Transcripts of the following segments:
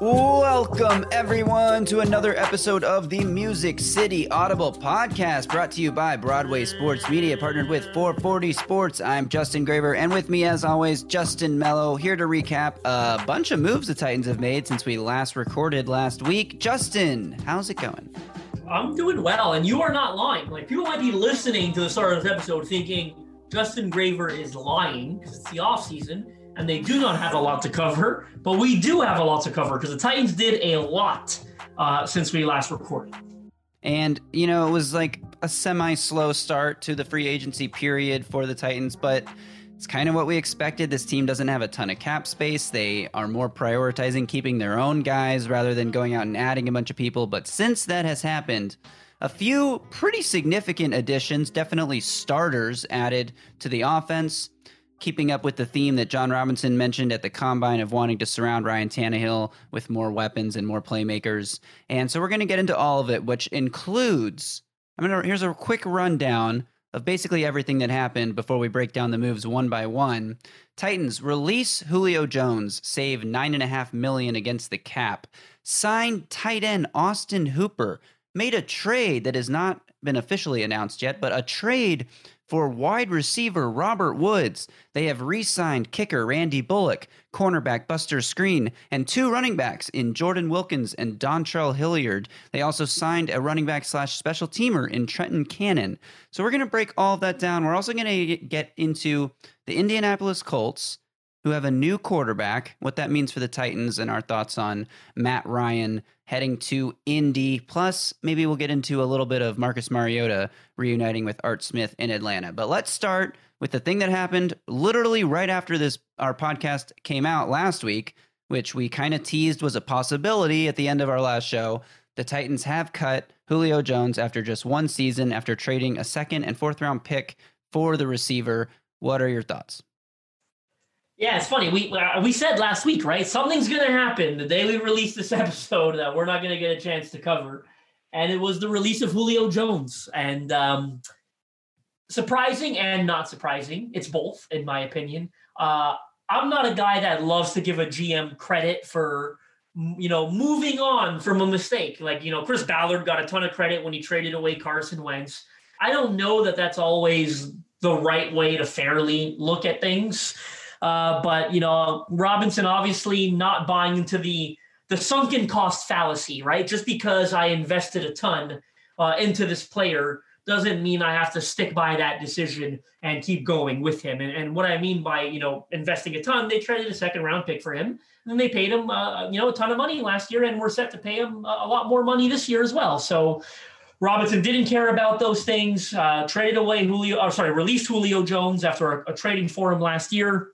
Welcome, everyone, to another episode of the Music City Audible podcast brought to you by Broadway Sports Media, partnered with 440 Sports. I'm Justin Graver, and with me, as always, Justin Melo, here to recap a bunch of moves the Titans have made since we last recorded last week. Justin, how's it going? I'm doing well, and you are not lying. Like people might be listening to the start of this episode thinking Justin Graver is lying because it's the off season and they do not have a lot to cover. But we do have a lot to cover because the Titans did a lot uh, since we last recorded. And, you know, it was like a semi slow start to the free agency period for the Titans, but it's kind of what we expected. This team doesn't have a ton of cap space. They are more prioritizing keeping their own guys rather than going out and adding a bunch of people. But since that has happened, a few pretty significant additions, definitely starters added to the offense keeping up with the theme that Jon Robinson mentioned at the combine of wanting to surround Ryan Tannehill with more weapons and more playmakers. And so we're going to get into all of it, which includes I'm going to here's a quick rundown of basically everything that happened before we break down the moves one by one. Titans release Julio Jones, save nine and a half million against the cap, sign tight end Austin Hooper, made a trade that has not been officially announced yet, but a trade for wide receiver Robert Woods, they have re signed kicker Randy Bullock, cornerback Buster Skrine, and two running backs in Jordan Wilkins and Dontrell Hilliard. They also signed a running back slash special teamer in Trenton Cannon. So we're going to break all of that down. We're also going to get into the Indianapolis Colts, who have a new quarterback, what that means for the Titans, and our thoughts on Matt Ryan heading to Indy. Plus, maybe we'll get into a little bit of Marcus Mariota reuniting with Art Smith in Atlanta. But let's start with the thing that happened literally right after this our podcast came out last week, which we kind of teased was a possibility at the end of our last show. The Titans have cut Julio Jones after just one season after trading a second and fourth round pick for the receiver. What are your thoughts? Yeah, it's funny. We uh, we said last week, right? Something's going to happen the day we release this episode that we're not going to get a chance to cover, and it was the release of Julio Jones. And um, surprising and not surprising, it's both, in my opinion. Uh, I'm not a guy that loves to give a GM credit for you know moving on from a mistake. Like you know, Chris Ballard got a ton of credit when he traded away Carson Wentz. I don't know that that's always the right way to fairly look at things. Uh, but you know, Robinson obviously not buying into the the sunken cost fallacy, right? Just because I invested a ton uh, into this player doesn't mean I have to stick by that decision and keep going with him. And, and what I mean by you know investing a ton, they traded a second round pick for him, and they paid him uh, you know a ton of money last year, and we're set to pay him a lot more money this year as well. So. Robinson didn't care about those things. Uh, traded away Julio, or sorry, released Julio Jones after a, a trading for him last year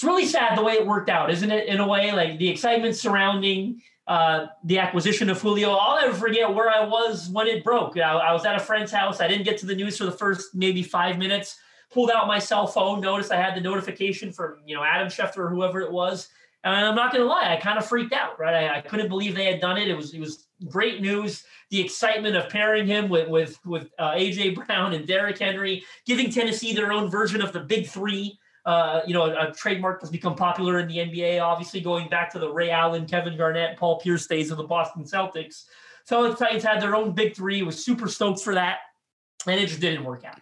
it's really sad the way it worked out, isn't it? In a way, like the excitement surrounding uh, the acquisition of Julio. I'll never forget where I was when it broke. I, I, was at a friend's house. I didn't get to the news for the first maybe five minutes. Pulled out my cell phone, noticed I had the notification from you know Adam Schefter or whoever it was, and I'm not going to lie, I kind of freaked out. Right, I, I, couldn't believe they had done it. It was it was great news. The excitement of pairing him with with with uh, AJ Brown and Derrick Henry, giving Tennessee their own version of the Big Three uh, you know, a, a, trademark that's become popular in the NBA, obviously going back to the Ray Allen, Kevin Garnett, Paul Pierce days of the Boston Celtics. So the Titans had their own big three, was super stoked for that, and it just didn't work out,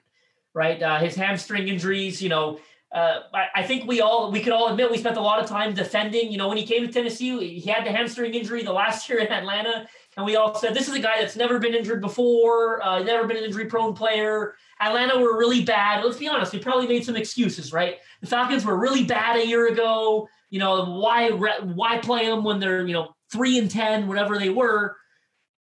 right? Uh, his hamstring injuries, you know, uh, I, I, think we all we could all admit we spent a lot of time defending. You know, when he came to Tennessee, he had the hamstring injury the last year in Atlanta, and we all said this is a guy that's never been injured before, uh, never been an injury-prone player. Atlanta were really bad. Let's be honest, we probably made some excuses, right? The Falcons were really bad a year ago. You know, why why play them when they're you know three and ten, whatever they were.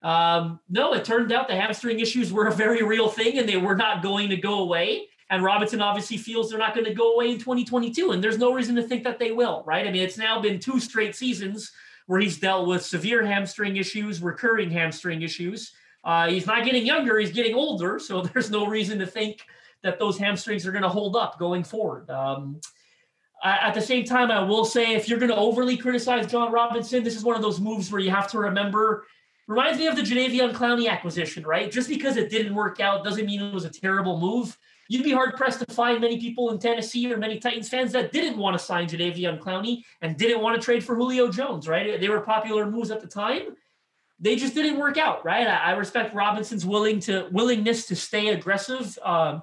Um, no, it turned out the hamstring issues were a very real thing, and they were not going to go away. And Robinson obviously feels they're not going to go away in 2022, and there's no reason to think that they will, right? I mean, it's now been two straight seasons where he's dealt with severe hamstring issues, recurring hamstring issues. Uh, he's not getting younger; he's getting older. So there's no reason to think that those hamstrings are going to hold up going forward. Um, at the same time, I will say if you're going to overly criticize Jon Robinson, this is one of those moves where you have to remember. Reminds me of the Jadeveon Clowney acquisition, right? Just because it didn't work out doesn't mean it was a terrible move. You'd be hard pressed to find many people in Tennessee or many Titans fans that didn't want to sign Jadeveon Clowney and didn't want to trade for Julio Jones, right? They were popular moves at the time. They just didn't work out, right? I, respect Robinson's willing to willingness to stay aggressive. Um,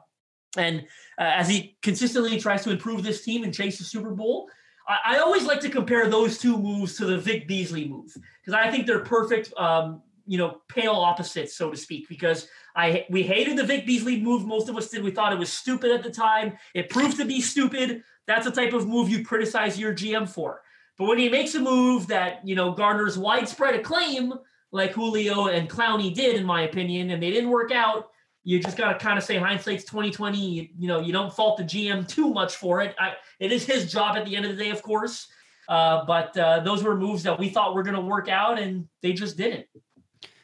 and uh, as he consistently tries to improve this team and chase the Super Bowl, I, I always like to compare those two moves to the Vic Beasley move because I think they're perfect, um, you know, pale opposites, so to speak. Because I we hated the Vic Beasley move. Most of us did. We thought it was stupid at the time. It proved to be stupid. That's the type of move you criticize your GM for. But when he makes a move that you know garners widespread acclaim, like Julio and Clowney did, in my opinion, and they didn't work out, you just got to kind of say hindsight's 2020 you, you, know you don't fault the gm too much for it I, it is his job at the end of the day of course uh, but uh, those were moves that we thought were going to work out and they just didn't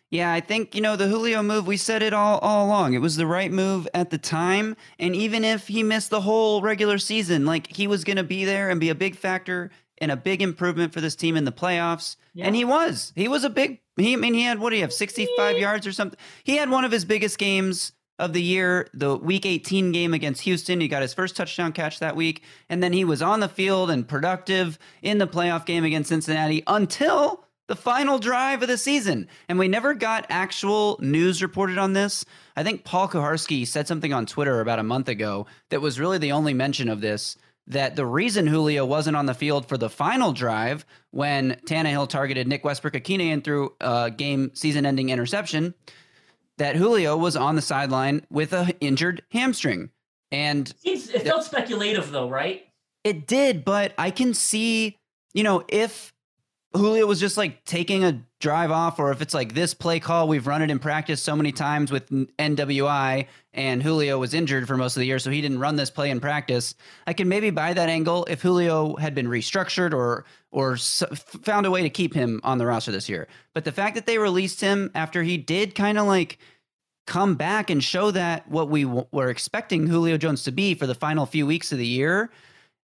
yeah, I think you know the Julio move. We said it all all along. It was the right move at the time, and even if he missed the whole regular season, like he was going to be there and be a big factor and a big improvement for this team in the playoffs. Yeah. And he was. He was a big he, I mean, he had what do you have, 65 yards or something? He had one of his biggest games of the year, the week 18 game against Houston. He got his first touchdown catch that week. And then he was on the field and productive in the playoff game against Cincinnati until the final drive of the season. And we never got actual news reported on this. I think Paul Kuharsky said something on Twitter about a month ago that was really the only mention of this that the reason Julio wasn't on the field for the final drive when Tannehill targeted Nick Westbrook-Ikhine and threw a game season-ending interception, that Julio was on the sideline with a injured hamstring. And it felt speculative though, right? It did, but I can see, you know, if Julio was just like taking a drive off, or if it's like this play call, we've run it in practice so many times with NWI, and Julio was injured for most of the year, so he didn't run this play in practice. I can maybe buy that angle if Julio had been restructured or or found a way to keep him on the roster this year. But the fact that they released him after he did kind of like come back and show that what we w- were expecting Julio Jones to be for the final few weeks of the year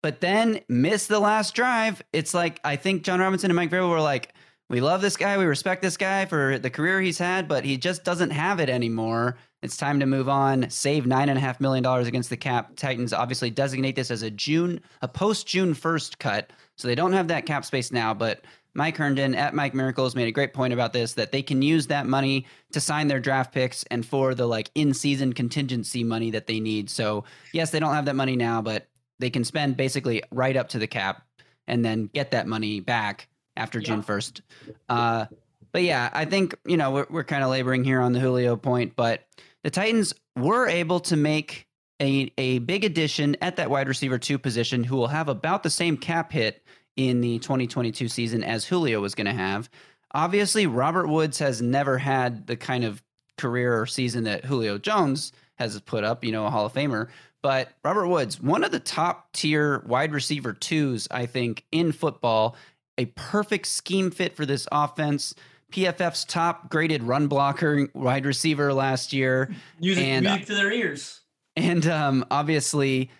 but then miss the last drive. It's like I think Jon Robinson and Mike Vrabel were like, we love this guy, we respect this guy for the career he's had, but he just doesn't have it anymore. It's time to move on. Save nine and a half million dollars against the cap. Titans obviously designate this as a June, a post June first cut, so they don't have that cap space now. But Mike Herndon at Mike Miracles made a great point about this that they can use that money to sign their draft picks and for the like in season contingency money that they need. So yes, they don't have that money now, but they can spend basically right up to the cap and then get that money back after yeah. June 1st. Uh, but yeah, I think, you know, we're, we're kind of laboring here on the Julio point, but the Titans were able to make a, a big addition at that wide receiver two position who will have about the same cap hit in the 2022 season as Julio was going to have. Obviously, Robert Woods has never had the kind of career or season that Julio Jones has put up, you know, a Hall of Famer. But Robert Woods, one of the top tier wide receiver twos, I think, in football, a perfect scheme fit for this offense. PFF's top graded run blocker wide receiver last year. Music, and, music to their ears. And um, obviously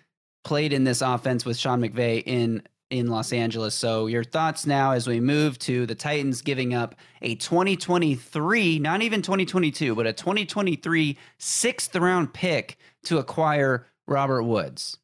played in this offense with Sean McVay in in Los Angeles. So your thoughts now as we move to the Titans giving up a 2023, not even 2022, but a 2023 sixth round pick to acquire Robert Woods.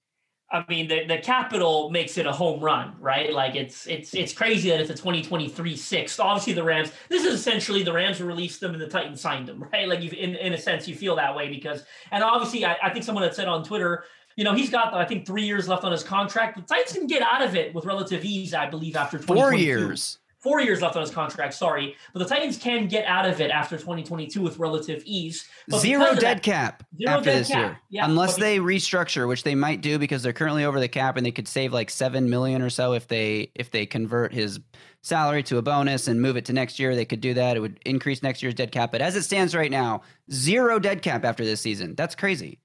I mean, the, the capital makes it a home run, right? Like it's it's it's crazy that it's a 2023 sixth. Obviously, the Rams. This is essentially the Rams released them and the Titans signed them, right? Like you, in in a sense, you feel that way because, and obviously, I, I think someone had said on Twitter, you know, he's got I think three years left on his contract. The Titans can get out of it with relative ease, I believe, after four years four years left on his contract. Sorry, but the Titans can get out of it after 2022 with relative ease. Zero dead that, cap zero after dead this cap. year, yeah, unless they restructure, which they might do because they're currently over the cap and they could save like seven million or so if they if they convert his salary to a bonus and move it to next year. They could do that. It would increase next year's dead cap. But as it stands right now, zero dead cap after this season. That's crazy.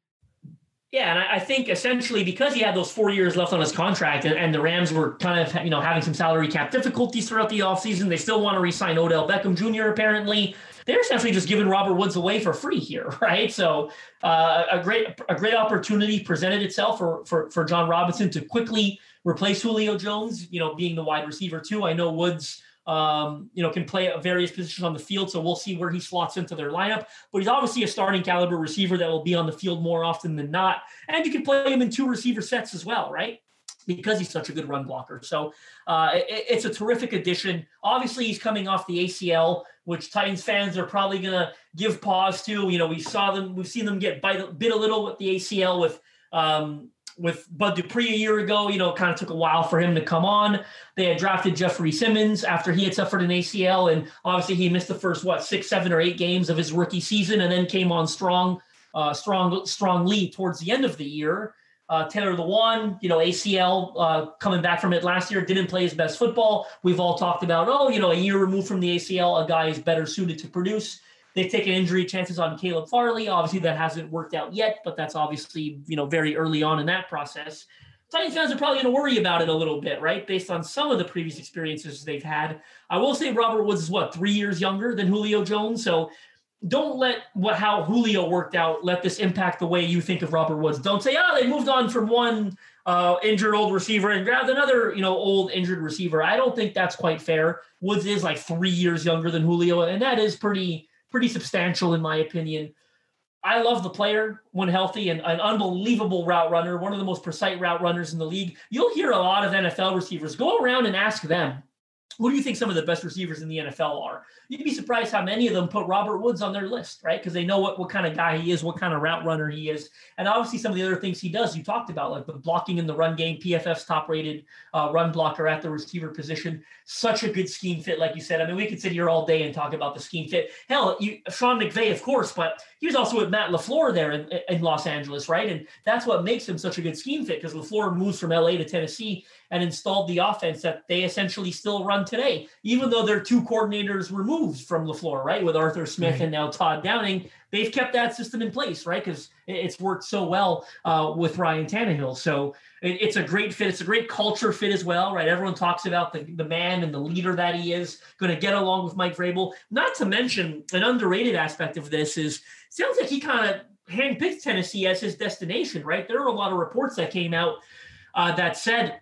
Yeah, and I, think essentially because he had those four years left on his contract and, and, the Rams were kind of, you know, having some salary cap difficulties throughout the offseason, they still want to re-sign Odell Beckham Jr. apparently. they're essentially just giving Robert Woods away for free here, right? So uh, a great a great opportunity presented itself for, for for Jon Robinson to quickly replace Julio Jones, you know, being the wide receiver too. I know Woods um, you know, can play at various positions on the field. So we'll see where he slots into their lineup. But he's obviously a starting caliber receiver that will be on the field more often than not. And you can play him in two receiver sets as well, right? Because he's such a good run blocker. So uh, it, it's a terrific addition. Obviously, he's coming off the ACL, which Titans fans are probably going to give pause to. You know, we saw them, we've seen them get bite, bit a little with the ACL with um, with Bud Dupree a year ago, you know, kind of took a while for him to come on. They had drafted Jeffery Simmons after he had suffered an ACL, and obviously he missed the first what six, seven, or eight games of his rookie season, and then came on strong, uh, strong, strong lead towards the end of the year. Uh, Taylor Lewan, you know, ACL uh, coming back from it last year, didn't play his best football. We've all talked about, oh, you know, a year removed from the ACL, a guy is better suited to produce. They've taken injury chances on Caleb Farley. Obviously, that hasn't worked out yet, but that's obviously you know very early on in that process. Titans fans are probably going to worry about it a little bit, right? Based on some of the previous experiences they've had. I will say Robert Woods is what three years younger than Julio Jones, so don't let what how Julio worked out let this impact the way you think of Robert Woods. Don't say, oh, they moved on from one uh, injured old receiver and grabbed another, you know, old injured receiver. I don't think that's quite fair. Woods is like three years younger than Julio, and that is pretty pretty substantial in my opinion. I love the player when healthy and an unbelievable route runner, one of the most precise route runners in the league. You'll hear a lot of NFL receivers go around and ask them who do you think some of the best receivers in the NFL are? You'd be surprised how many of them put Robert Woods on their list, right? Because they know what, what kind of guy he is, what kind of route runner he is. And obviously, some of the other things he does, you talked about, like the blocking in the run game, PFF's top rated uh, run blocker at the receiver position. Such a good scheme fit, like you said. I mean, we could sit here all day and talk about the scheme fit. Hell, you, Sean McVay, of course, but he was also with Matt LaFleur there in, in Los Angeles, right? And that's what makes him such a good scheme fit because LaFleur moves from LA to Tennessee and installed the offense that they essentially still run today, even though they're two coordinators removed from LaFleur, right? With Arthur Smith right. and now Todd Downing, they've kept that system in place, right? Because it's worked so well uh, with Ryan Tannehill. So it, it's a great fit. It's a great culture fit as well, right? Everyone talks about the, the man and the leader that he is, going to get along with Mike Vrabel. Not to mention an underrated aspect of this is sounds like he kind of handpicked Tennessee as his destination, right? There are a lot of reports that came out uh, that said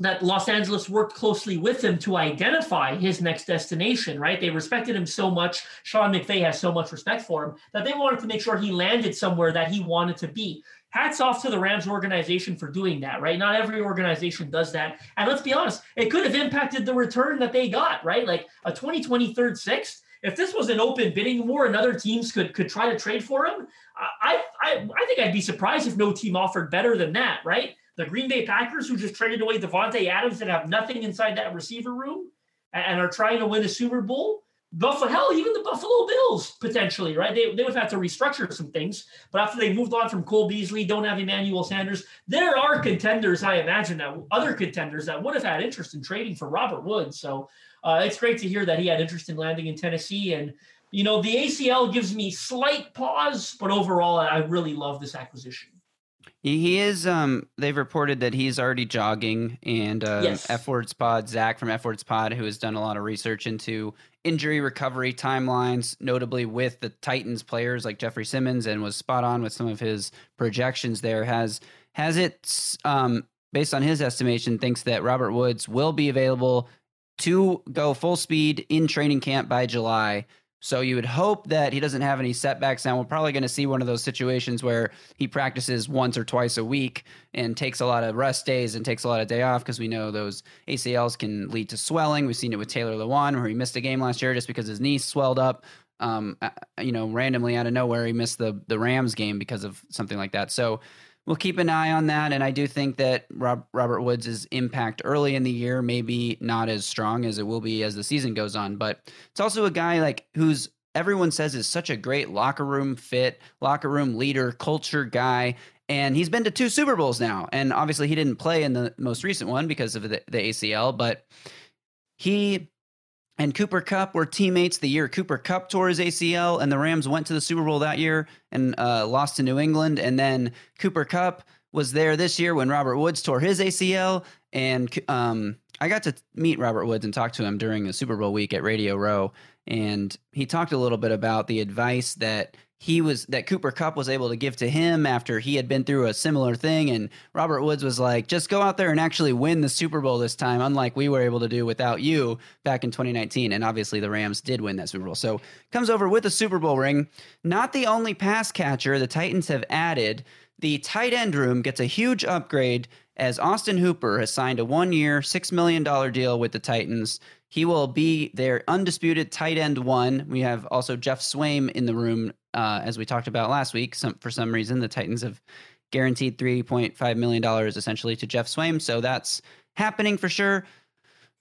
that Los Angeles worked closely with him to identify his next destination, right? They respected him so much. Sean McVay has so much respect for him that they wanted to make sure he landed somewhere that he wanted to be. Hats off to the Rams organization for doing that, right? Not every organization does that. And let's be honest, it could have impacted the return that they got, right? Like a 2020 third sixth. If this was an open bidding war and other teams could could try to trade for him, I I I think I'd be surprised if no team offered better than that, right? The Green Bay Packers, who just traded away Davante Adams and have nothing inside that receiver room and are trying to win a Super Bowl. Buffalo, hell, even the Buffalo Bills potentially, right? They, they would have to restructure some things. But after they moved on from Cole Beasley, don't have Emmanuel Sanders, there are contenders, I imagine, that other contenders that would have had interest in trading for Robert Woods. So uh, it's great to hear that he had interest in landing in Tennessee. And, you know, the ACL gives me slight pause, but overall, I really love this acquisition. He is. Um, they've reported that he's already jogging, and uh, yes. F Words Pod, Zach from F Words Pod, who has done a lot of research into injury recovery timelines, notably with the Titans players like Jeffery Simmons, and was spot on with some of his projections. There has has it um, based on his estimation, thinks that Robert Woods will be available to go full speed in training camp by July. So you would hope that he doesn't have any setbacks. Now we're probably going to see one of those situations where he practices once or twice a week and takes a lot of rest days and takes a lot of day off because we know those ACLs can lead to swelling. We've seen it with Taylor Lewan where he missed a game last year just because his knee swelled up. Um, you know, randomly out of nowhere, he missed the the Rams game because of something like that. So we'll keep an eye on that. And I do think that Rob, Robert Woods' impact early in the year maybe not as strong as it will be as the season goes on. But it's also a guy like who's everyone says is such a great locker room fit, locker room leader, culture guy. And he's been to two Super Bowls now. And obviously he didn't play in the most recent one because of the, the ACL, but he and Cooper Kupp were teammates the year Cooper Kupp tore his ACL, and the Rams went to the Super Bowl that year and uh, lost to New England. And then Cooper Kupp was there this year when Robert Woods tore his ACL. And um, I got to meet Robert Woods and talk to him during the Super Bowl week at Radio Row. and he talked a little bit about the advice that he was that Cooper Kupp was able to give to him after he had been through a similar thing. And Robert Woods was like, just go out there and actually win the Super Bowl this time, unlike we were able to do without you back in 2019. And obviously the Rams did win that Super Bowl. So comes over with a Super Bowl ring. Not the only pass catcher the Titans have added. The tight end room gets a huge upgrade as Austin Hooper has signed a one year, $6 million deal with the Titans. He will be their undisputed tight end one. We have also Jeff Swaim in the room, uh, as we talked about last week. Some for some reason, the Titans have guaranteed three point five million dollars essentially to Jeff Swaim, so that's happening for sure.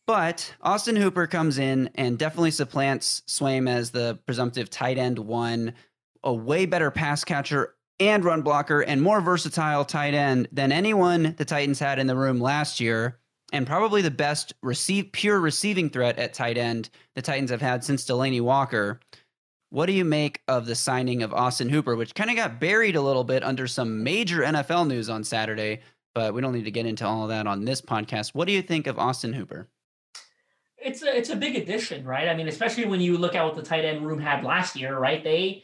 But Austin Hooper comes in and definitely supplants Swaim as the presumptive tight end one, a way better pass catcher and run blocker, and more versatile tight end than anyone the Titans had in the room last year and probably the best receive pure receiving threat at tight end the Titans have had since Delanie Walker. What do you make of the signing of Austin Hooper, which kind of got buried a little bit under some major NFL news on Saturday, but we don't need to get into all of that on this podcast. What do you think of Austin Hooper? It's a it's a big addition, right? I mean, especially when you look at what the tight end room had last year, right? They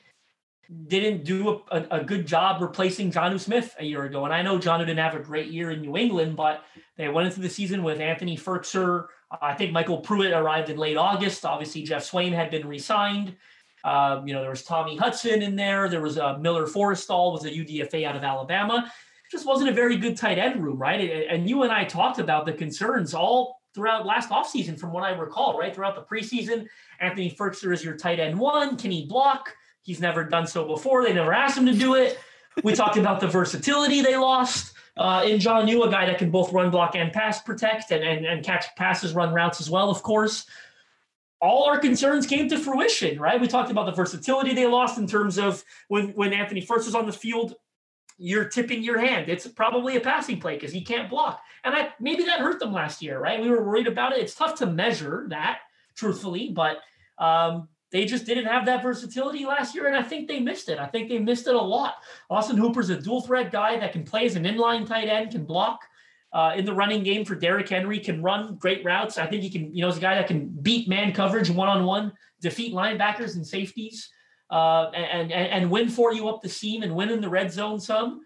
didn't do a, a, a, good job replacing Jonnu Smith a year ago. And I know Jonnu didn't have a great year in New England, but they went into the season with Anthony Firkser. I think MyCole Pruitt arrived in late August. Obviously, Jeff Swaim had been re-signed. Um, you know, there was Tommy Hudson in there. There was uh, Miller Forristall was a UDFA out of Alabama. Just wasn't a very good tight end room, right? And you and I talked about the concerns all throughout last offseason, from what I recall, right? Throughout the preseason, Anthony Firkser is your tight end one. Can he block? He's never done so before. They never asked him to do it. We talked about the versatility they lost uh, in Jonnu, a guy that can both run block and pass protect and, and, and catch passes, run routes as well, of course. All our concerns came to fruition, right? We talked about the versatility they lost in terms of when, when Anthony first was on the field, you're tipping your hand. It's probably a passing play because he can't block. And I, maybe that hurt them last year, right? We were worried about it. It's tough to measure that, truthfully, but um, they just didn't have that versatility last year, and I think they missed it. I think they missed it a lot. Austin Hooper's a dual threat guy that can play as an inline tight end, can block uh, in the running game for Derrick Henry, can run great routes. I think he can, you know, he's a guy that can beat man coverage one on one, defeat linebackers and safeties, uh, and, and and win for you up the seam and win in the red zone some.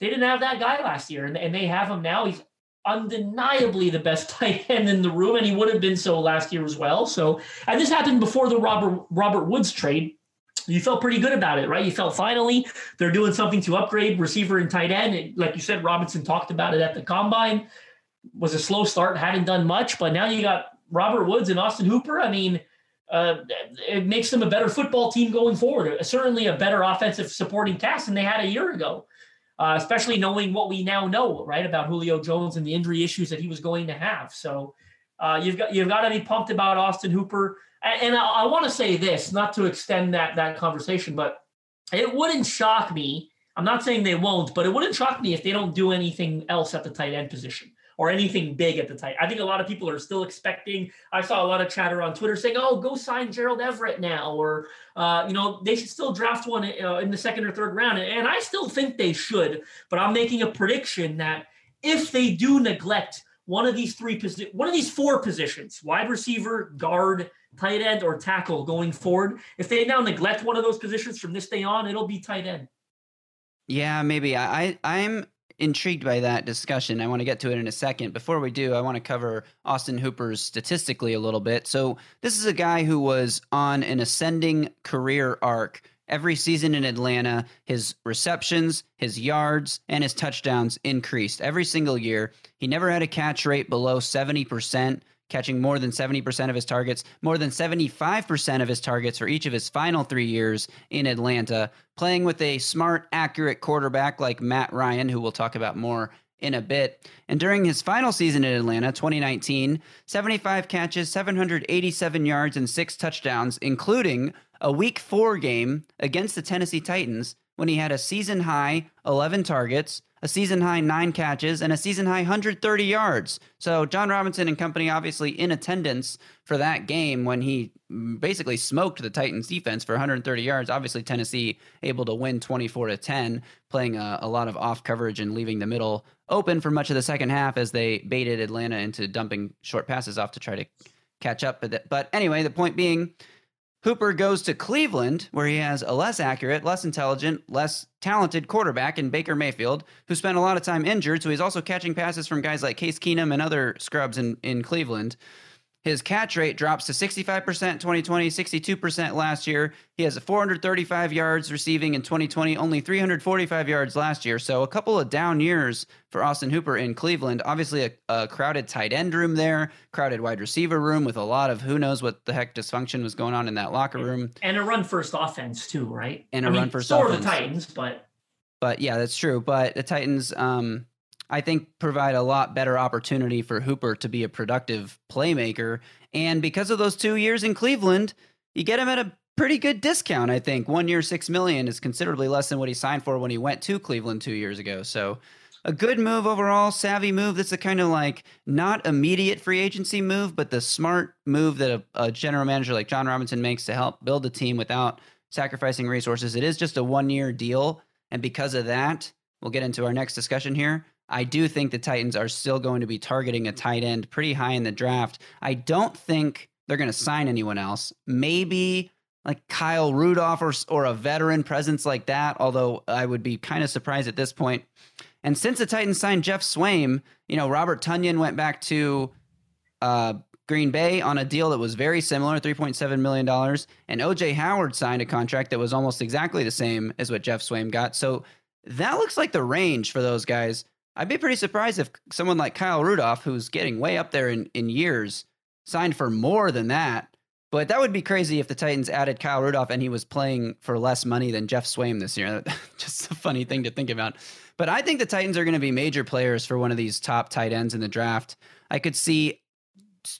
They didn't have that guy last year, and, and they have him now. He's undeniably the best tight end in the room, and he would have been so last year as well. So, and this happened before the Robert Robert Woods trade. You felt pretty good about it, right? You felt finally they're doing something to upgrade receiver and tight end. like you said, Robinson talked about it at the combine. Was a slow start, hadn't done much, but now you got Robert Woods and Austin Hooper. I mean, uh, it makes them a better football team going forward. Certainly a better offensive supporting cast than they had a year ago uh, especially knowing what we now know, right, about Julio Jones and the injury issues that he was going to have. So uh, you've got you've got to be pumped about Austin Hooper. And, and I, I want to say this, not to extend that that conversation, but it wouldn't shock me. I'm not saying they won't, but it wouldn't shock me if they don't do anything else at the tight end position or anything big at the tight. I think a lot of people are still expecting. I saw a lot of chatter on Twitter saying, "Oh, go sign Gerald Everett now," or uh, you know, they should still draft one uh, in the second or third round. And I still think they should, but I'm making a prediction that if they do neglect one of these three posi- one of these four positions, wide receiver, guard, tight end, or tackle going forward, if they now neglect one of those positions from this day on, it'll be tight end. Yeah, maybe. I, I I'm intrigued by that discussion. I want to get to it in a second. Before we do, I want to cover Austin Hooper's statistically a little bit. So, this is a guy who was on an ascending career arc. Every season in Atlanta, his receptions, his yards, and his touchdowns increased every single year. He never had a catch rate below 70% catching more than 70% of his targets, more than 75% of his targets for each of his final three years in Atlanta, playing with a smart, accurate quarterback like Matt Ryan, who we'll talk about more in a bit. And during his final season in Atlanta, 2019, 75 catches, 787 yards, and six touchdowns, including a week four game against the Tennessee Titans when he had a season high 11 targets, a season high nine catches, and a season high 130 yards. So Jon Robinson and company obviously in attendance for that game when he basically smoked the Titans defense for 130 yards. Obviously Tennessee able to win 24 to 10, playing a, a lot of off coverage and leaving the middle open for much of the second half as they baited Atlanta into dumping short passes off to try to catch up. But, but anyway, the point being Hooper goes to Cleveland, where he has a less accurate, less intelligent, less talented quarterback in Baker Mayfield, who spent a lot of time injured. So he's also catching passes from guys like Case Keenum and other scrubs in, in Cleveland. His catch rate drops to 65% 2020, 62% last year. He has 435 yards receiving in 2020, only 345 yards last year. So a couple of down years for Austin Hooper in Cleveland. Obviously, a, a crowded tight end room there, crowded wide receiver room with a lot of who knows what the heck dysfunction was going on in that locker room. And a run first offense, too, right? And a I mean, run first so offense. are the Titans, but But yeah, that's true. But the Titans, um, I think, provide a lot better opportunity for Hooper to be a productive playmaker. And because of those two years in Cleveland, you get him at a pretty good discount. I think one year, six million is considerably less than what he signed for when he went to Cleveland two years ago. So. A good move overall, savvy move. That's a kind of like not immediate free agency move, but the smart move that a, a general manager like Jon Robinson makes to help build a team without sacrificing resources. It is just a one year deal. And because of that, we'll get into our next discussion here. I do think the Titans are still going to be targeting a tight end pretty high in the draft. I don't think they're going to sign anyone else. Maybe like Kyle Rudolph or, or a veteran presence like that, although I would be kind of surprised at this point. And since the Titans signed Jeff Swaim, you know, Robert Tonyan went back to uh, Green Bay on a deal that was very similar, $3.7 million. And OJ Howard signed a contract that was almost exactly the same as what Jeff Swaim got. So that looks like the range for those guys. I'd be pretty surprised if someone like Kyle Rudolph, who's getting way up there in, in years, signed for more than that. But that would be crazy if the Titans added Kyle Rudolph and he was playing for less money than Jeff Swaim this year. Just a funny thing to think about. But I think the Titans are going to be major players for one of these top tight ends in the draft. I could see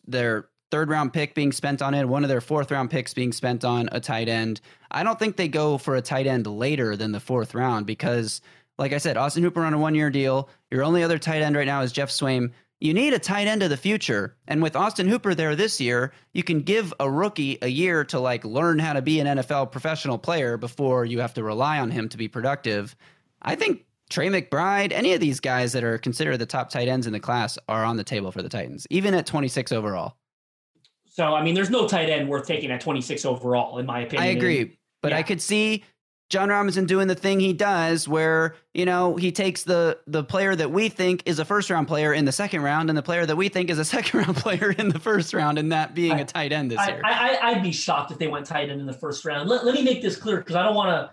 their third round pick being spent on it, one of their fourth round picks being spent on a tight end. I don't think they go for a tight end later than the fourth round because, like I said, Austin Hooper on a one year deal. Your only other tight end right now is Jeff Swaim. You need a tight end of the future. And with Austin Hooper there this year, you can give a rookie a year to like learn how to be an NFL professional player before you have to rely on him to be productive. I think Trey McBride, any of these guys that are considered the top tight ends in the class are on the table for the Titans, even at 26 overall. so I mean, there's no tight end worth taking at 26 overall, in my opinion. I agree, but I could see Jon Robinson doing the thing he does where, you know, he takes the the player that we think is a first round player in the second round and the player that we think is a second round player in the first round and that being I- a tight end this I, year. I, I- I'd be shocked if they went tight end in the first round. Let, let me make this clear because I don't want to.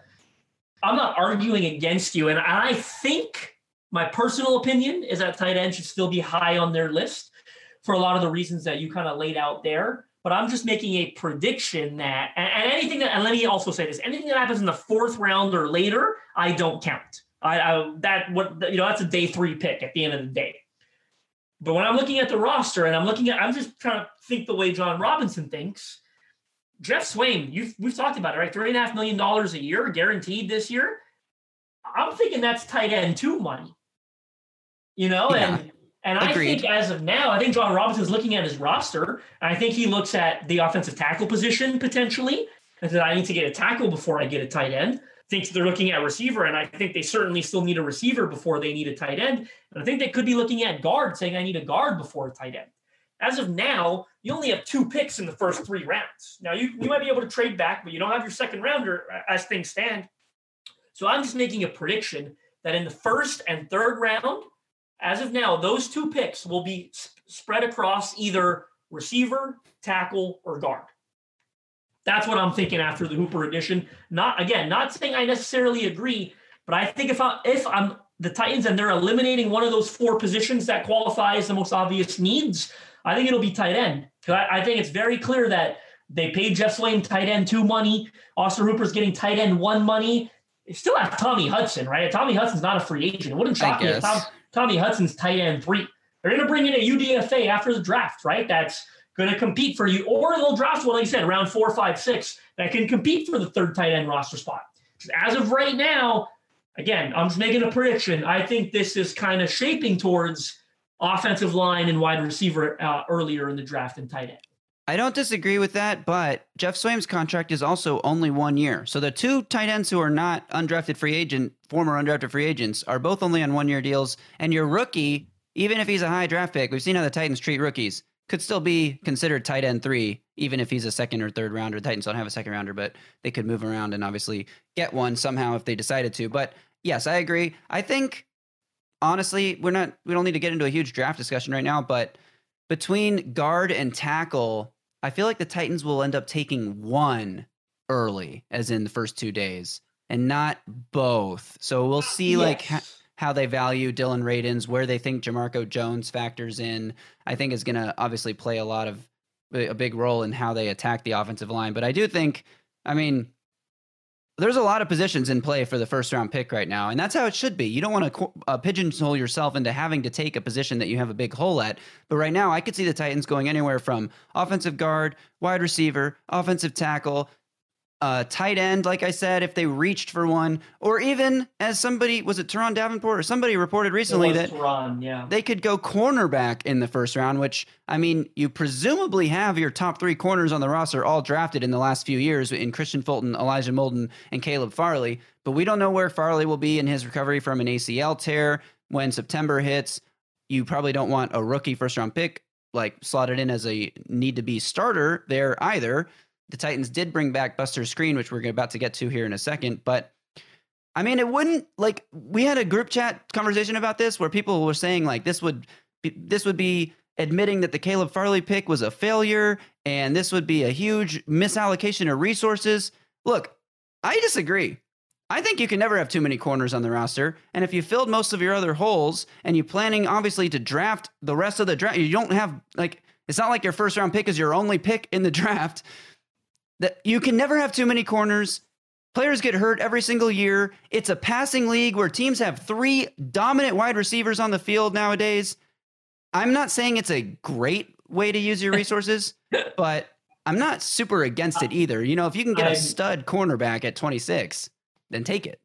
I'm not arguing against you, and I think my personal opinion is that tight end should still be high on their list for a lot of the reasons that you kind of laid out there. But I'm just making a prediction that, and, anything that, and let me also say this: anything that happens in the fourth round or later, I don't count. I, I that what you know that's a day three pick at the end of the day. But when I'm looking at the roster and I'm looking at, I'm just trying to think the way Jon Robinson thinks. Jeff Swaim, you've we've talked about it, right? Three and a half million dollars a year guaranteed this year. I'm thinking that's tight end two money. You know, Yeah. and and I Agreed. think as of now, I think Jon Robinson's looking at his roster, and I think he looks at the offensive tackle position potentially, and said, I need to get a tackle before I get a tight end. Thinks they're looking at receiver, and I think they certainly still need a receiver before they need a tight end. And I think they could be looking at guard, saying I need a guard before a tight end. As of now, you only have two picks in the first three rounds. Now you, you might be able to trade back, but you don't have your second rounder uh, as things stand. So I'm just making a prediction that in the first and third round, as of now, those two picks will be sp- spread across either receiver, tackle, or guard. That's what I'm thinking after the Hooper edition. Not again, not saying I necessarily agree, but I think if I if I'm the Titans and they're eliminating one of those four positions that qualify as the most obvious needs, I think it'll be tight end. I, I think it's very clear that they paid Jeff Swaim tight end two money. Austin Hooper's getting tight end one money. Still have Tommy Hudson, right? Tommy Hudson's not a free agent. It wouldn't I shock me if Tom. Tommy Hudson's tight end three. They're going to bring in a UDFA after the draft, right? That's going to compete for you, or they'll draft one, like you said, around four, five, six, that can compete for the third tight end roster spot. As of right now, again, I'm just making a prediction. I think this is kind of shaping towards offensive line and wide receiver uh, earlier in the draft and tight end. I don't disagree with that, but Jeff Swaim's contract is also only one year. So the two tight ends who are not undrafted free agent, former undrafted free agents, are both only on one year deals. And your rookie, even if he's a high draft pick, we've seen how the Titans treat rookies. could still be considered tight end three, even if he's a second or third rounder. The Titans don't have a second rounder, but they could move around and obviously get one somehow if they decided to. But yes, I agree. I think honestly, we're not we don't need to get into a huge draft discussion right now, but between guard and tackle, I feel like the Titans will end up taking one early, as in the first two days, and not both. So we'll see like ha- how they value Dillon Radunz, where they think Jamarco Jones factors in. I think is going to obviously play a lot of a big role in how they attack the offensive line. But I do think, I mean, there's a lot of positions in play for the first round pick right now, and that's how it should be. You don't want to uh, pigeonhole yourself into having to take a position that you have a big hole at. But right now, I could see the Titans going anywhere from offensive guard, wide receiver, offensive tackle, uh, tight end, like I said, if they reached for one, or even as somebody was it Turron Davenport or somebody reported recently that run, yeah. they could go cornerback in the first round, which I mean, you presumably have your top three corners on the roster all drafted in the last few years in Kristian Fulton, Elijah Molden, and Caleb Farley. But we don't know where Farley will be in his recovery from an ACL tear when September hits. You probably don't want a rookie first round pick like slotted in as a need to be starter there either. The Titans did bring back Buster Skrine, which we're about to get to here in a second, but I mean, it wouldn't like we had a group chat conversation about this where people were saying like this would be, this would be admitting that the Caleb Farley pick was a failure and this would be a huge misallocation of resources. Look, I disagree. I think you can never have too many corners on the roster. And if you filled most of your other holes and you're planning obviously to draft the rest of the draft, you don't have like it's not like your first round pick is your only pick in the draft. That you can never have too many corners. Players get hurt every single year. It's a passing league where teams have three dominant wide receivers on the field nowadays. I'm not saying it's a great way to use your resources, but I'm not super against it either. You know, if you can get a stud cornerback at 26, then take it.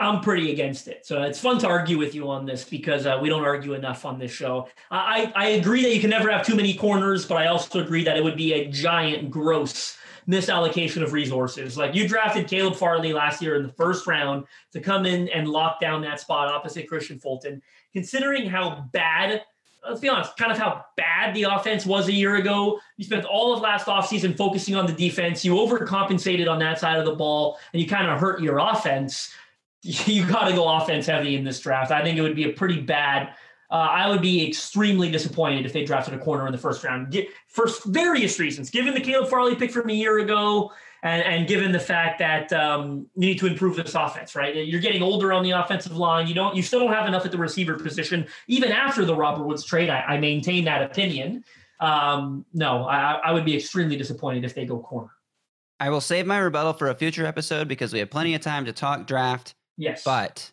I'm pretty against it. So it's fun to argue with you on this because uh, we don't argue enough on this show. I I agree that you can never have too many corners, but I also agree that it would be a giant, gross misallocation of resources. Like you drafted Caleb Farley last year in the first round to come in and lock down that spot opposite Kristian Fulton. Considering how bad, let's be honest, kind of how bad the offense was a year ago, you spent all of last offseason focusing on the defense. You overcompensated on that side of the ball, and you kind of hurt your offense you got to go offense heavy in this draft. I think it would be a pretty bad. Uh, I would be extremely disappointed if they drafted a corner in the first round for various reasons. Given the Caleb Farley pick from a year ago, and, and given the fact that um, you need to improve this offense, right? You're getting older on the offensive line. You don't. You still don't have enough at the receiver position, even after the Robert Woods trade. I, I maintain that opinion. Um, no, I, I would be extremely disappointed if they go corner. I will save my rebuttal for a future episode because we have plenty of time to talk draft. Yes, but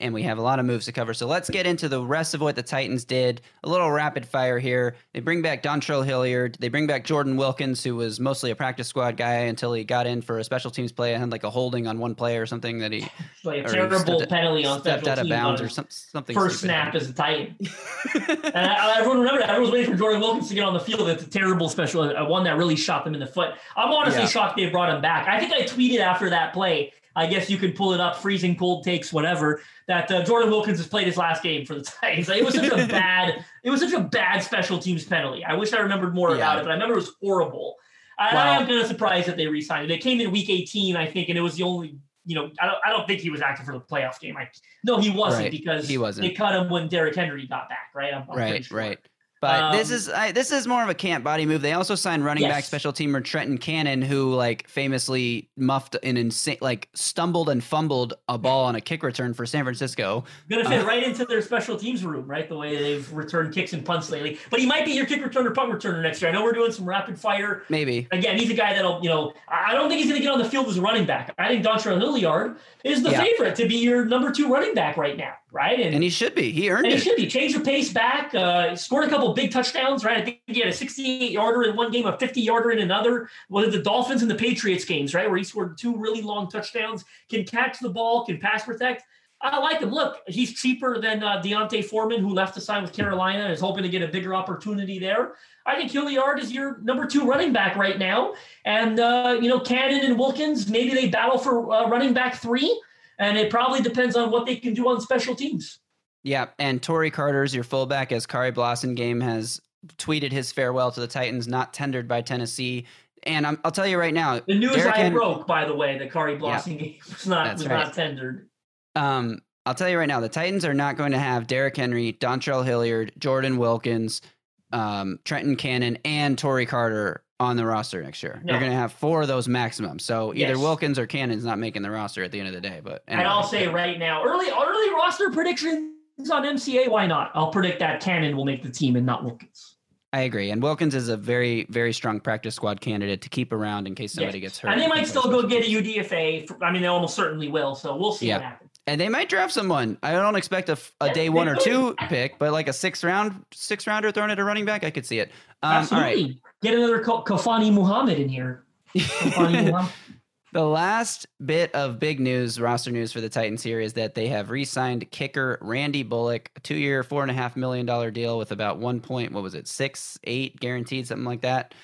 and we have a lot of moves to cover. So let's get into the rest of what the Titans did. A little rapid fire here. They bring back Dontrell Hilliard. They bring back Jordan Wilkins, who was mostly a practice squad guy until he got in for a special teams play and had like a holding on one play or something that he like a he terrible stepped- penalty on stepped out of bounds or some, something. first snap as a Titan. and I, everyone remember that. Everyone was waiting for Jordan Wilkins to get on the field. It's a terrible special, uh, one that really shot them in the foot. I'm honestly Yeah. shocked they brought him back. I think I tweeted after that play. I guess you can pull it up, freezing cold takes, whatever. That uh, Jordan Wilkins has played his last game for the Titans. Like, it was such a bad, it was such a bad special teams penalty. I wish I remembered more Yeah. about it, but I remember it was horrible. And Well- I am kind of surprised that they re-signed him. They came in week 18, I think, and it was the only. You know, I don't. I don't think he was active for the playoff game. I no, he wasn't Right. because He wasn't. they cut him when Derrick Henry got back, right? I'm, I'm right, sure. right. But this Um, is I, this is more of a camp body move. They also signed running back special teamer Trenton Cannon, who like famously muffed an insane, like stumbled and fumbled a ball on a kick return for San Francisco. Gonna fit Uh, right into their special teams room, right? The way they've returned kicks and punts lately. But he might be your kick returner, punt returner next year. I know we're doing some rapid fire. Maybe Again, he's a guy that'll, you know, I don't think he's gonna get on the field as a running back. I think Dontrell Hilliard is the Yeah. favorite to be your number two running back right now, right? and he should be. He earned And he should be. Change the pace back. Uh, scored a couple big touchdowns, right? I think he had a 68 yarder in one game, a 50 yarder in another. One of the Dolphins and the Patriots games, right? Where he scored two really long touchdowns, can catch the ball, can pass protect. I like him. Look, he's cheaper than uh, D'Onta Foreman, who left to sign with Carolina and is hoping to get a bigger opportunity there. I think Hilliard is your number two running back right now. And, uh, you know, Cannon and Wilkins, maybe they battle for uh, running back three. And it probably depends on what they can do on special teams. Yeah, and Tory Carter's your fullback as Khari Blasingame has tweeted his farewell to the Titans, not tendered by Tennessee. And I'm, I'll tell you right now, The news Derrick I Henry- broke, by the way, that Khari Blasingame was not was right. not tendered. Um, I'll tell you right now, the Titans are not going to have Derrick Henry, Dontrell Hilliard, Jordan Wilkins, um, Trenton Cannon, and Torrey Carter on the roster next year. No. You're going to have four of those maximum. So either Yes. Wilkins or Cannon's not making the roster at the end of the day. But And. I'll say right now, early early roster predictions on MCA. Why not? I'll predict that Cannon will make the team and not Wilkins. I agree. And Wilkins is a very, very strong practice squad candidate to keep around in case somebody Yes. gets hurt. And they might still go get a UDFA. For, I mean, they almost certainly will. So we'll see Yeah. what happens. And they might draft someone. I don't expect a, Yeah, day one or two pick, but like a six round, six rounder thrown at a running back, I could see it. Um, Absolutely. right. Get another Kofani Muhammad in here. Muhammad. The last bit of big news, roster news for the Titans here is that they have re-signed kicker Randy Bullock, a two-year, four and a half million dollar deal with about one point, what was it, six, eight guaranteed, something like that.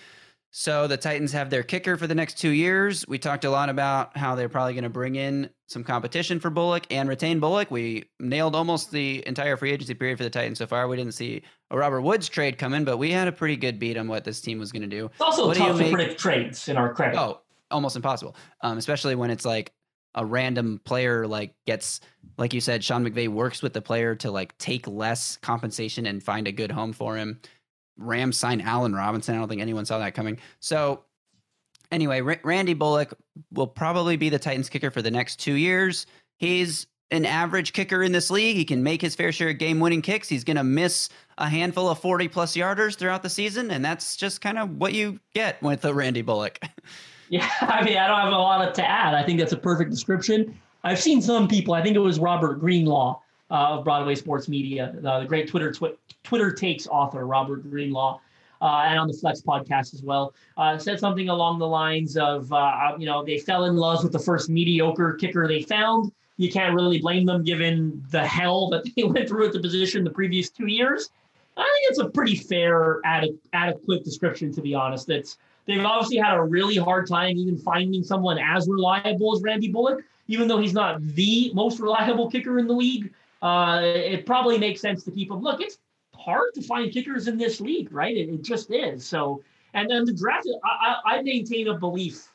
So the Titans have their kicker for the next two years. We talked a lot about how they're probably going to bring in some competition for Bullock and retain Bullock. We nailed almost the entire free agency period for the Titans so far. We didn't see a Robert Woods trade coming, but we had a pretty good beat on what this team was going to do. It's also What do you tough to make- predict trades in our credit. Oh, almost impossible. Um, especially when it's like a random player like gets like you said, Sean McVay works with the player to like take less compensation and find a good home for him. Rams sign Allen Robinson. I don't think anyone saw that coming. So anyway, R- Randy Bullock will probably be the Titans kicker for the next two years. He's an average kicker in this league. He can make his fair share of game winning kicks. He's going to miss a handful of 40 plus yarders throughout the season. And that's just kind of what you get with a Randy Bullock. Yeah, I mean, I don't have a lot to add. I think that's a perfect description. I've seen some people. I think it was Robert Greenlaw uh, of Broadway Sports Media, the, the great Twitter twi- Twitter takes author Robert Greenlaw, uh, and on the Flex podcast as well, uh, said something along the lines of, uh, you know, they fell in love with the first mediocre kicker they found. You can't really blame them given the hell that they went through at the position the previous two years. I think it's a pretty fair, ade- adequate description, to be honest. It's They've obviously had a really hard time even finding someone as reliable as Randy Bullock, even though he's not the most reliable kicker in the league. Uh, it probably makes sense to keep him. Look, it's hard to find kickers in this league, right? It, it just is. So, and then the draft, I, I, maintain a belief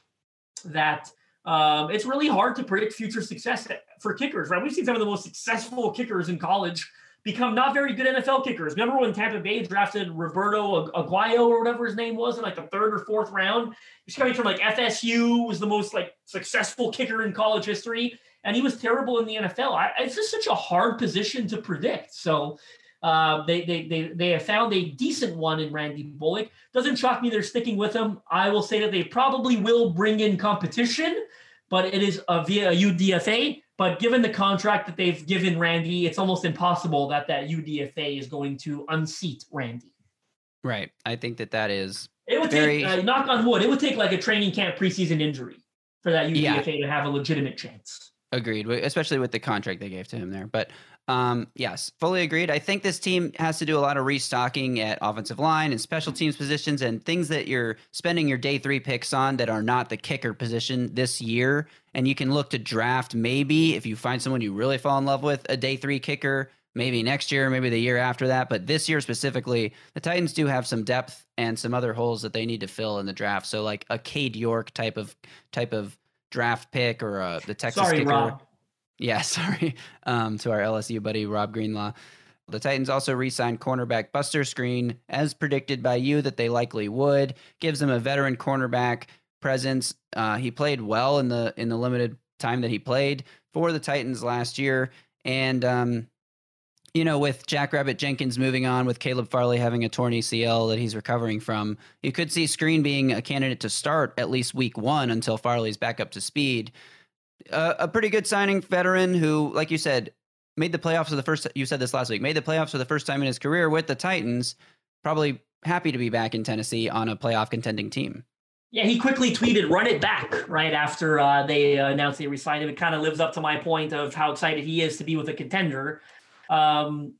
that um, it's really hard to predict future success for kickers, right? We've seen some of the most successful kickers in college become not very good NFL kickers. Remember when Tampa Bay drafted Roberto Aguayo or whatever his name was in like the third or fourth round? He's coming from like FSU, was the most like successful kicker in college history, and he was terrible in the NFL. I, it's just such a hard position to predict. So uh, they, they they they have found a decent one in Randy Bullock. Doesn't shock me they're sticking with him. I will say that they probably will bring in competition, but it is uh, via a UDFA. But given the contract that they've given Randy, it's almost impossible that that UDFA is going to unseat Randy. Right. I think that that is It would Very- take, uh, knock on wood, it would take like a training camp preseason injury for that UDFA Yeah. to have a legitimate chance. agreed, especially with the contract they gave to him there. But um, yes, fully agreed. I think this team has to do a lot of restocking at offensive line and special teams positions and things that you're spending your day three picks on that are not the kicker position this year. And you can look to draft maybe if you find someone you really fall in love with, a day three kicker. Maybe next year, maybe the year after that, but this year specifically, the Titans do have some depth and some other holes that they need to fill in the draft. So, like a Cade York type of type of draft pick or uh, the Texas Sorry, kicker. Rob. Yeah, sorry. Um, to our LSU buddy Rob Greenlaw. The Titans also re-signed cornerback Buster Skrine, as predicted by you that they likely would. Gives them a veteran cornerback presence. Uh, he played well in the in the limited time that he played for the Titans last year, and um, you know, with Jack Rabbit Jenkins moving on, with Caleb Farley having a torn ACL that he's recovering from, you could see Skrine being a candidate to start at least week one until Farley's back up to speed uh, a pretty good signing veteran who, like you said, made the playoffs for the first. You said this last week. Made the playoffs for the first time in his career with the Titans. Probably happy to be back in Tennessee on a playoff contending team. Yeah, he quickly tweeted, "Run it back!" Right after uh, they uh, announced they resigned him. It kind of lives up to my point of how excited he is to be with a contender. Um,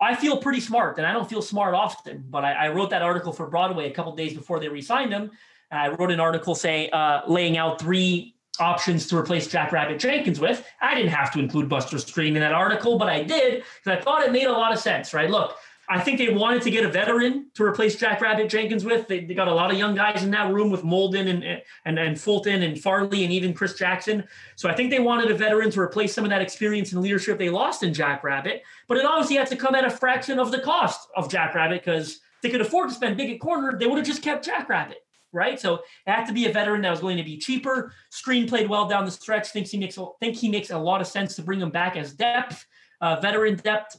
I feel pretty smart, and I don't feel smart often. But I, I wrote that article for Broadway a couple days before they resigned him. I wrote an article saying, uh, laying out three options to replace Jack Rabbit Jenkins with. I didn't have to include Buster Skrine in that article, but I did because I thought it made a lot of sense. Right? Look, I think they wanted to get a veteran to replace Jack Rabbit Jenkins with. They, they got a lot of young guys in that room with Molden and, and and Fulton and Farley and even Chris Jackson. So I think they wanted a veteran to replace some of that experience and leadership they lost in Jack Rabbit. But it obviously had to come at a fraction of the cost of Jack Rabbit because they could afford to spend big at corner. They would have just kept Jack Rabbit right? So it had to be a veteran that was going to be cheaper. Skrine played well down the stretch. Thinks he makes a, think he makes a lot of sense to bring him back as depth, uh, veteran depth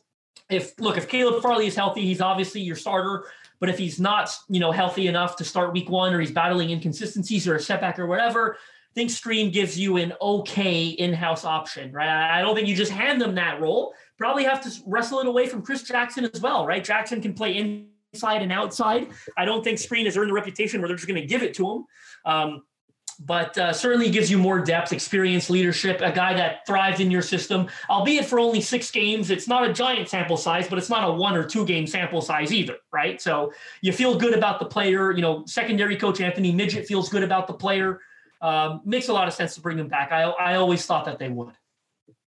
if look if Caleb Farley is healthy, he's obviously your starter. But if he's not, you know, healthy enough to start week one, or he's battling inconsistencies or a setback or whatever, I think Skrine gives you an okay in-house option, right? I don't think you just hand them that role. Probably have to wrestle it away from Chris Jackson as well, right? Jackson can play inside and outside. I don't think Skrine has earned the reputation where they're just going to give it to him. Um, but uh, certainly gives you more depth, experience, leadership, a guy that thrives in your system, albeit for only six games. It's not a giant sample size, but it's not a one or two game sample size either, right? So you feel good about the player. You know, secondary coach Anthony Midget feels good about the player. Um, makes a lot of sense to bring him back. I, I always thought that they would.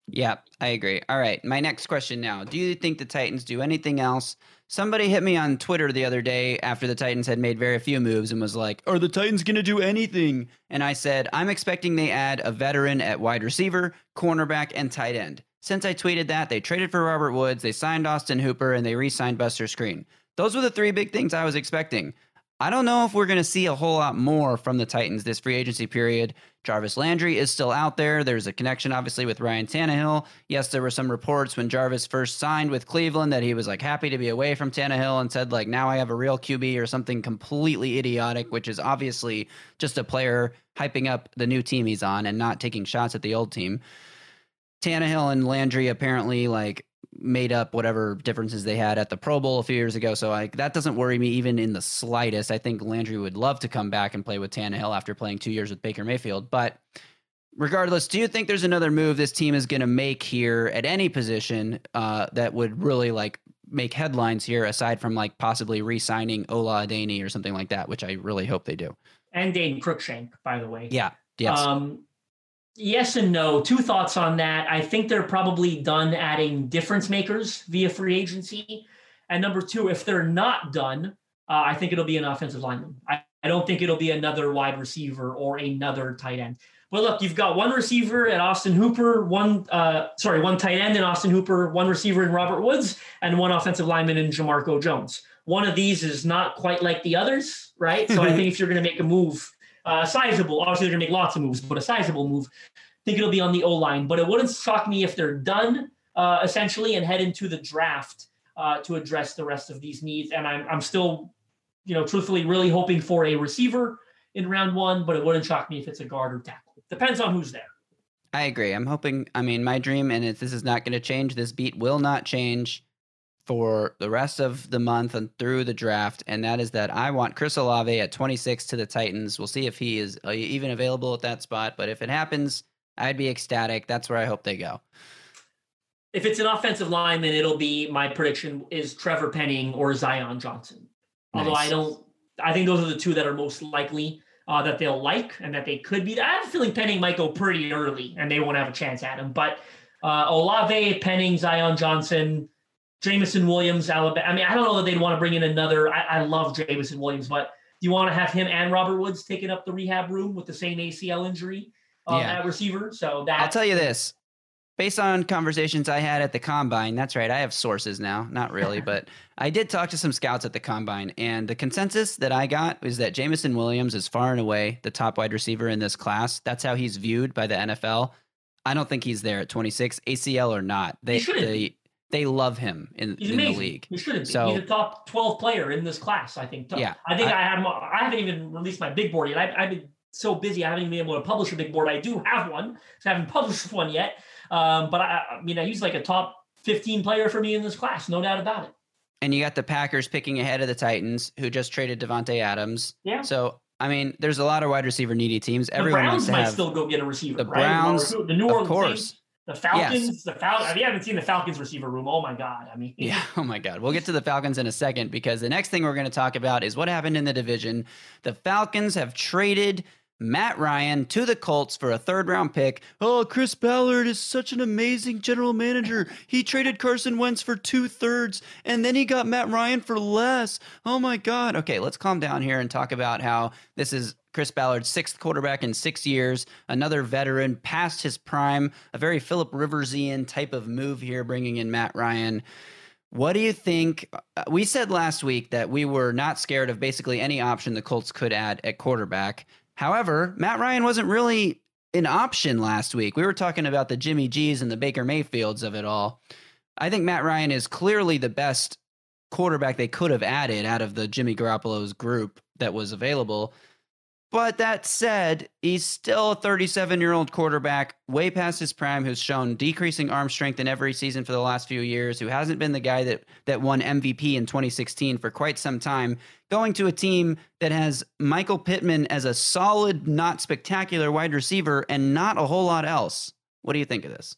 Yeah, I agree. All right. My next question now Do you think the Titans do anything else Somebody hit me on Twitter the other day after the Titans had made very few moves and was like, Are the Titans going to do anything? And I said, I'm expecting they add a veteran at wide receiver, cornerback, and tight end. Since I tweeted that, they traded for Robert Woods, they signed Austin Hooper, and they re signed Buster Skrine. Those were the three big things I was expecting. I don't know if we're going to see a whole lot more from the Titans this free agency period. Jarvis Landry is still out there. There's a connection, obviously, with Ryan Tannehill. Yes, there were some reports when Jarvis first signed with Cleveland that he was like happy to be away from Tannehill and said, like, now I have a real QB or something completely idiotic, which is obviously just a player hyping up the new team he's on and not taking shots at the old team. Tannehill and Landry apparently like made up whatever differences they had at the Pro Bowl a few years ago. So like that doesn't worry me even in the slightest. I think Landry would love to come back and play with Tannehill after playing two years with Baker Mayfield. But regardless, do you think there's another move this team is going to make here at any position uh, that would really like make headlines here, aside from like possibly re-signing Ola Adeniyi or something like that, which I really hope they do. And Dane Cruikshank, by the way. Yeah. Yes. Um, Yes and no. Two thoughts on that. I think they're probably done adding difference makers via free agency. And number two, if they're not done, uh, I think it'll be an offensive lineman. I, I don't think it'll be another wide receiver or another tight end. But look, you've got one receiver at Austin Hooper, one uh, sorry, one tight end in Austin Hooper, one receiver in Robert Woods, and one offensive lineman in Jamarco Jones. One of these is not quite like the others, right? So I think if you're going to make a move, uh, sizable. Obviously, they're going to make lots of moves, but a sizable move. Think it'll be on the O line. But it wouldn't shock me if they're done uh, essentially and head into the draft uh, to address the rest of these needs. And I'm, I'm still, you know, truthfully, really hoping for a receiver in round one, but it wouldn't shock me if it's a guard or tackle. Depends on who's there. I agree. I'm hoping. I mean, my dream, and if this is not going to change, this beat will not change for the rest of the month and through the draft, and that is that I want Chris Olave at 26 to the Titans. We'll see if he is uh, even available at that spot, but if it happens, I'd be ecstatic. That's where I hope they go. If it's an offensive line, then it'll be my prediction is Trevor Penning or Zion Johnson. Although. I don't, I think those are the two that are most likely uh, that they'll like and that they could be. I have a feeling Penning might go pretty early and they won't have a chance at him. But uh, Olave, Penning, Zion Johnson, Jameson Williams, Alabama. I mean, I don't know that they'd want to bring in another. I, I love Jameson Williams, but do you want to have him and Robert Woods taking up the rehab room with the same ACL injury um, yeah. at receiver? So that I'll tell you this. Based on conversations I had at the combine, that's right. I have sources now, not really, but I did talk to some scouts at the combine, and the consensus that I got is that Jameson Williams is far and away the top wide receiver in this class. That's how he's viewed by the NFL. I don't think he's there at 26, ACL or not. They, they they love him in, in the league. He should be. So, He's a top 12 player in this class, I think. Yeah. I think I, I have I haven't even released my big board yet. I, have been so busy, I haven't even been able to publish a big board. I do have one, so I haven't published one yet. Um, but I, I mean, he's like a top 15 player for me in this class, no doubt about it. And you got the Packers picking ahead of the Titans, who just traded Davante Adams. Yeah. So I mean, there's a lot of wide receiver needy teams. The Everyone Browns might have, still go get a receiver. The right? Browns, the New Orleans, of course. The Falcons, yes. the Falcons. If you haven't seen the Falcons receiver room, oh my god! I mean, yeah, oh my god. We'll get to the Falcons in a second because the next thing we're going to talk about is what happened in the division. The Falcons have traded Matt Ryan to the Colts for a third round pick. Oh, Chris Ballard is such an amazing general manager. He traded Carson Wentz for two thirds and then he got Matt Ryan for less. Oh my God. Okay, let's calm down here and talk about how this is Chris Ballard's sixth quarterback in six years, another veteran past his prime, a very Philip Riversian type of move here, bringing in Matt Ryan. What do you think? Uh, we said last week that we were not scared of basically any option the Colts could add at quarterback. However, Matt Ryan wasn't really an option last week. We were talking about the Jimmy G's and the Baker Mayfields of it all. I think Matt Ryan is clearly the best quarterback they could have added out of the Jimmy Garoppolo's group that was available. But that said, he's still a 37 year old quarterback, way past his prime, who's shown decreasing arm strength in every season for the last few years, who hasn't been the guy that, that won MVP in 2016 for quite some time, going to a team that has Michael Pittman as a solid, not spectacular wide receiver and not a whole lot else. What do you think of this?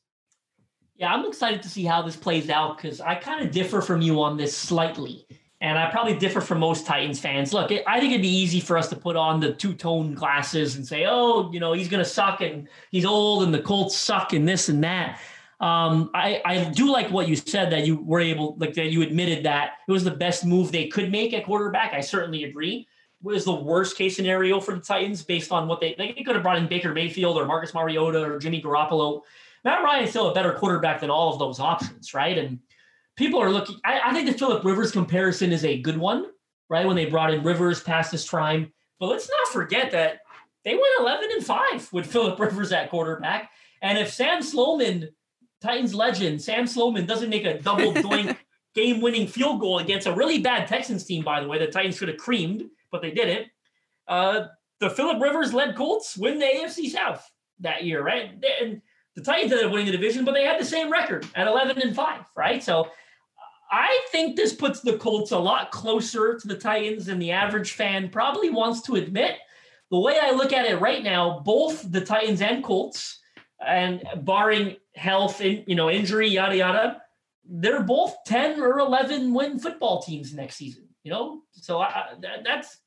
Yeah, I'm excited to see how this plays out because I kind of differ from you on this slightly and I probably differ from most Titans fans. Look, I think it'd be easy for us to put on the two tone glasses and say, oh, you know, he's going to suck and he's old and the Colts suck and this and that. Um, I, I do like what you said that you were able, like that you admitted that it was the best move they could make at quarterback. I certainly agree. It was the worst case scenario for the Titans based on what they, they could have brought in Baker Mayfield or Marcus Mariota or Jimmy Garoppolo. Matt Ryan is still a better quarterback than all of those options, right? And people are looking. I, I, think the Philip Rivers comparison is a good one, right? When they brought in Rivers past his prime, but let's not forget that they went 11 and five with Philip Rivers at quarterback. And if Sam Sloman, Titans legend, Sam Sloman doesn't make a double doink game-winning field goal against a really bad Texans team, by the way, the Titans could have creamed, but they didn't. Uh, the Philip Rivers led Colts win the AFC South that year, right? And the Titans ended up winning the division, but they had the same record at 11 and 5, right? So I think this puts the Colts a lot closer to the Titans than the average fan probably wants to admit. The way I look at it right now, both the Titans and Colts, and barring health, in, you know, injury, yada yada, they're both ten or eleven win football teams next season. You know, so I, that, that's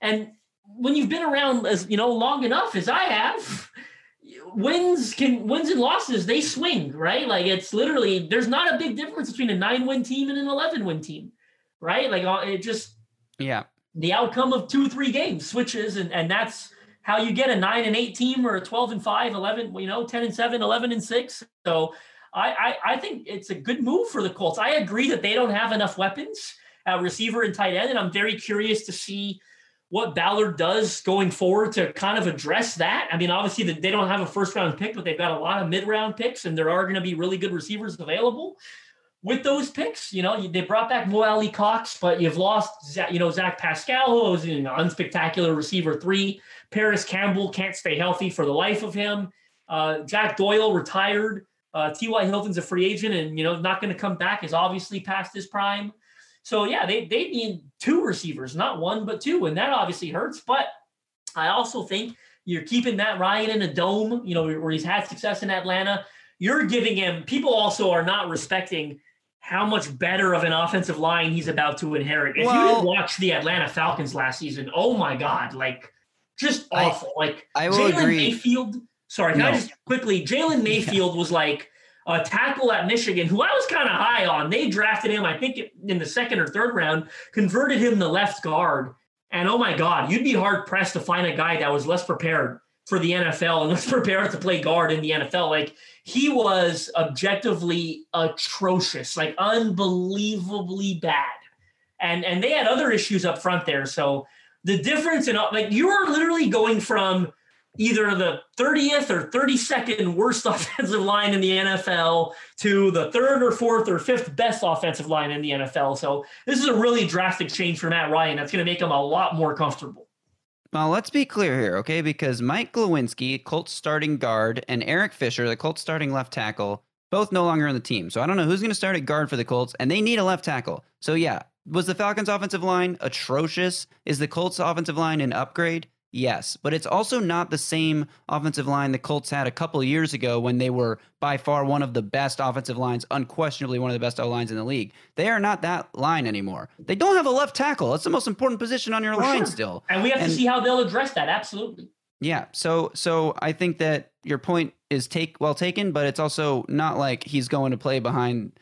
and when you've been around as you know long enough as I have, wins can wins and losses they swing right? Like it's literally there's not a big difference between a nine win team and an 11 win team right? Like uh, it just yeah. the outcome of two three games switches and and that's how you get a 9 and 8 team or a 12 and 5 11 you know 10 and 7 11 and 6 so I, I i think it's a good move for the colts. I agree that they don't have enough weapons at receiver and tight end and i'm very curious to see what Ballard does going forward to kind of address that. I mean, obviously they don't have a first round pick, but they've got a lot of mid round picks, and there are going to be really good receivers available with those picks. You know, they brought back Mo Alie-Cox, but you've lost, you know, Zach Pascal, who was an unspectacular receiver three. Parris Campbell can't stay healthy for the life of him. Uh, Jack Doyle retired. Uh, T.Y. Hilton's a free agent and, you know, not going to come back, is obviously past his prime. So yeah, they they need two receivers, not one but two, and that obviously hurts. But I also think you're keeping Matt Ryan in a dome, you know, where he's had success in Atlanta. You're giving him. People also are not respecting how much better of an offensive line he's about to inherit. If well, you didn't watch the Atlanta Falcons last season, oh my god, like just awful. I, like I Jalen. Mayfield. Sorry, can no. I just quickly? Jalen Mayfield yeah. was like a tackle at Michigan, who I was kind of high on. They drafted him, I think, in the second or third round, converted him to left guard. And oh my God, you'd be hard pressed to find a guy that was less prepared for the NFL and less prepared to play guard in the NFL. Like he was objectively atrocious, like unbelievably bad. And and they had other issues up front there. So the difference in like you are literally going from either the 30th or 32nd worst offensive line in the NFL to the third or fourth or fifth best offensive line in the NFL. So this is a really drastic change for Matt Ryan. That's going to make him a lot more comfortable. Well, let's be clear here, okay? Because Mike Glowinski, Colts starting guard, and Eric Fisher, the Colts starting left tackle, both no longer on the team. So I don't know who's going to start at guard for the Colts, and they need a left tackle. So yeah, was the Falcons' offensive line atrocious? Is the Colts' offensive line an upgrade? Yes, but it's also not the same offensive line the Colts had a couple years ago when they were by far one of the best offensive lines, unquestionably one of the best O lines in the league. They are not that line anymore. They don't have a left tackle. That's the most important position on your For line sure. still. And we have and, to see how they'll address that. Absolutely. Yeah. So so I think that your point is take well taken, but it's also not like he's going to play behind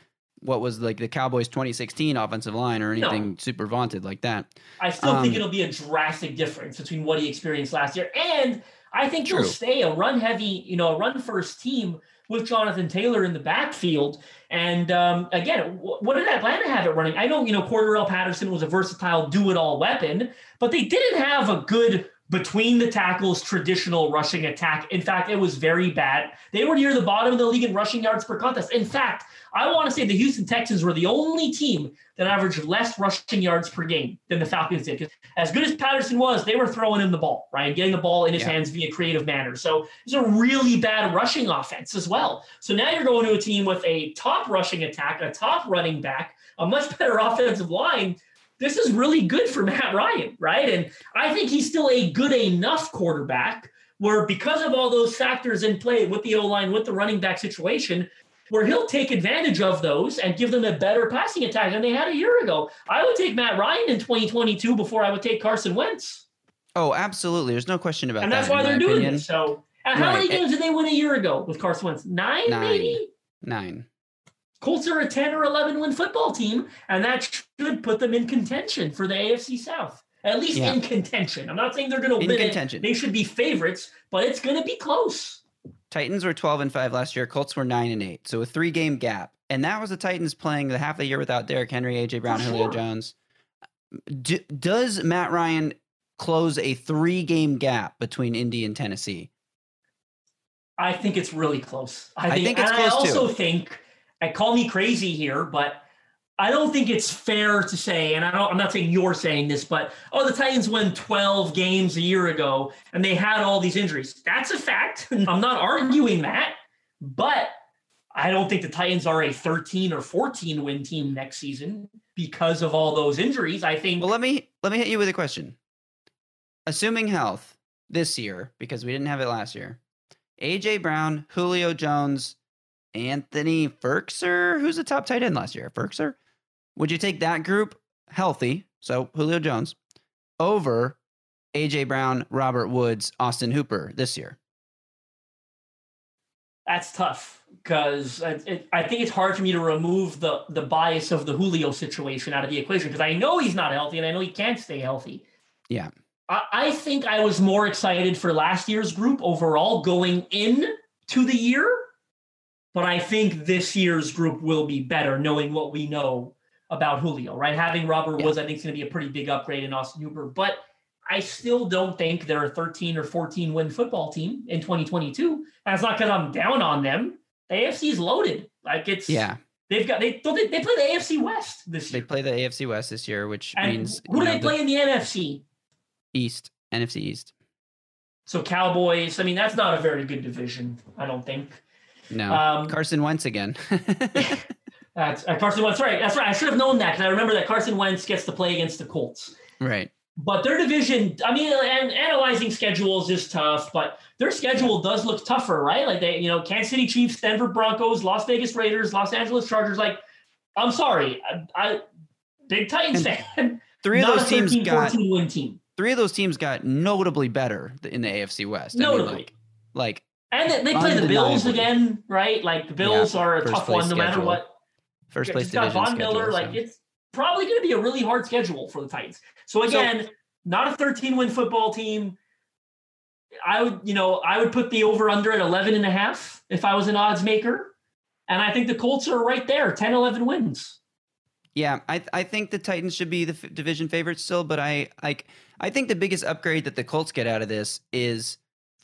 what was like the Cowboys 2016 offensive line or anything super vaunted like that. I still think Um, it'll be a drastic difference between what he experienced last year, and I think True. he'll stay a run heavy, you know, a run first team with Jonathan Taylor in the backfield. And um, again, what did Atlanta have it running? I know, you know, Cordarrelle Patterson was a versatile do it all weapon, but they didn't have a good between the tackles traditional rushing attack. In fact, it was very bad. They were near the bottom of the league in rushing yards per contest. In fact, I want to say the Houston Texans were the only team that averaged less rushing yards per game than the Falcons did. 'Cause As good as Patterson was, they were throwing him the ball, right? Getting the ball in his Yeah. hands via creative manner. So it's a really bad rushing offense as well. So now you're going to a team with a top rushing attack, a top running back, a much better offensive line. This is really good for Matt Ryan, right? And I think he's still a good enough quarterback where because of all those factors in play with the O line, with the running back situation, where he'll take advantage of those and give them a better passing attack than they had a year ago. I would take Matt Ryan in 2022 before I would take Carson Wentz. Oh, absolutely. There's no question about And that. And that's why they're doing opinion. this. So, uh, and how many games did they win a year ago with Carson Wentz? Nine, Nine. maybe? Nine. Colts are a 10 or 11 win football team, and that should put them in contention for the AFC South. At least Yeah. in contention. I'm not saying they're going to In win contention. it. They should be favorites, but it's going to be close. Titans were 12 and 5 last year. Colts were 9 and 8. So a three game gap. And that was the Titans playing the half of the year without Derrick Henry, AJ Brown, For Julio sure. Jones. D- does Matt Ryan close a three game gap between Indy and Tennessee? I think it's really close. I I think, think it's and close, I also too. think, I call me crazy here, but I don't think it's fair to say, and I don't, I'm not saying you're saying this, but oh, the Titans won 12 games a year ago and they had all these injuries. That's a fact. I'm not arguing that, but I don't think the Titans are a 13 or 14 win team next season because of all those injuries. I think Well, let me let me hit you with a question. Assuming health this year, because we didn't have it last year, AJ Brown, Julio Jones, Anthony Firkser, who's the top tight end last year? Firkser? Would you take that group healthy, so Julio Jones, over AJ Brown, Robert Woods, Austin Hooper this year? That's tough because I think it's hard for me to remove the the bias of the Julio situation out of the equation because I know he's not healthy and I know he can't stay healthy. Yeah. I, I think I was more excited for last year's group overall going in to the year, but I think this year's group will be better knowing what we know about Julio. Right, having Robert Yeah. Woods I think is going to be a pretty big upgrade in Austin Hooper, but I still don't think they're a 13 or 14 win football team in 2022. And it's not because I'm down on them. The AFC's loaded. Like it's Yeah. They've got they don't they, they play the AFC West this year. They play the AFC West this year, which And means who do know, they the play in the NFC? East, NFC East. So Cowboys. I mean, that's not a very good division. I don't think. No. Um, Carson Wentz again. That's uh, Carson Wentz. Right. That's right. I should have known that because I remember that Carson Wentz gets to play against the Colts. right. But their division, I mean, and analyzing schedules is tough, but their schedule does look tougher, right? Like they, you know, Kansas City Chiefs, Denver Broncos, Las Vegas Raiders, Los Angeles Chargers. Like, I'm sorry, I, I big Titans fan. Three of those teams 13, got win team. three of those teams got notably better in the AFC West. I mean, Notably. like, like And they, they play the Bills again, right? Like the Bills Yeah, are a tough one no matter what. first place division Von schedule. Miller. Like it's probably going to be a really hard schedule for the Titans. So again, not a 13 win football team. I would, you know, I would put the over under at 11 and a half if I was an odds maker. And I think the Colts are right there, 10, 11 wins. Yeah, I I think the Titans should be the f- division favorites still, but I like I think the biggest upgrade that the Colts get out of this is,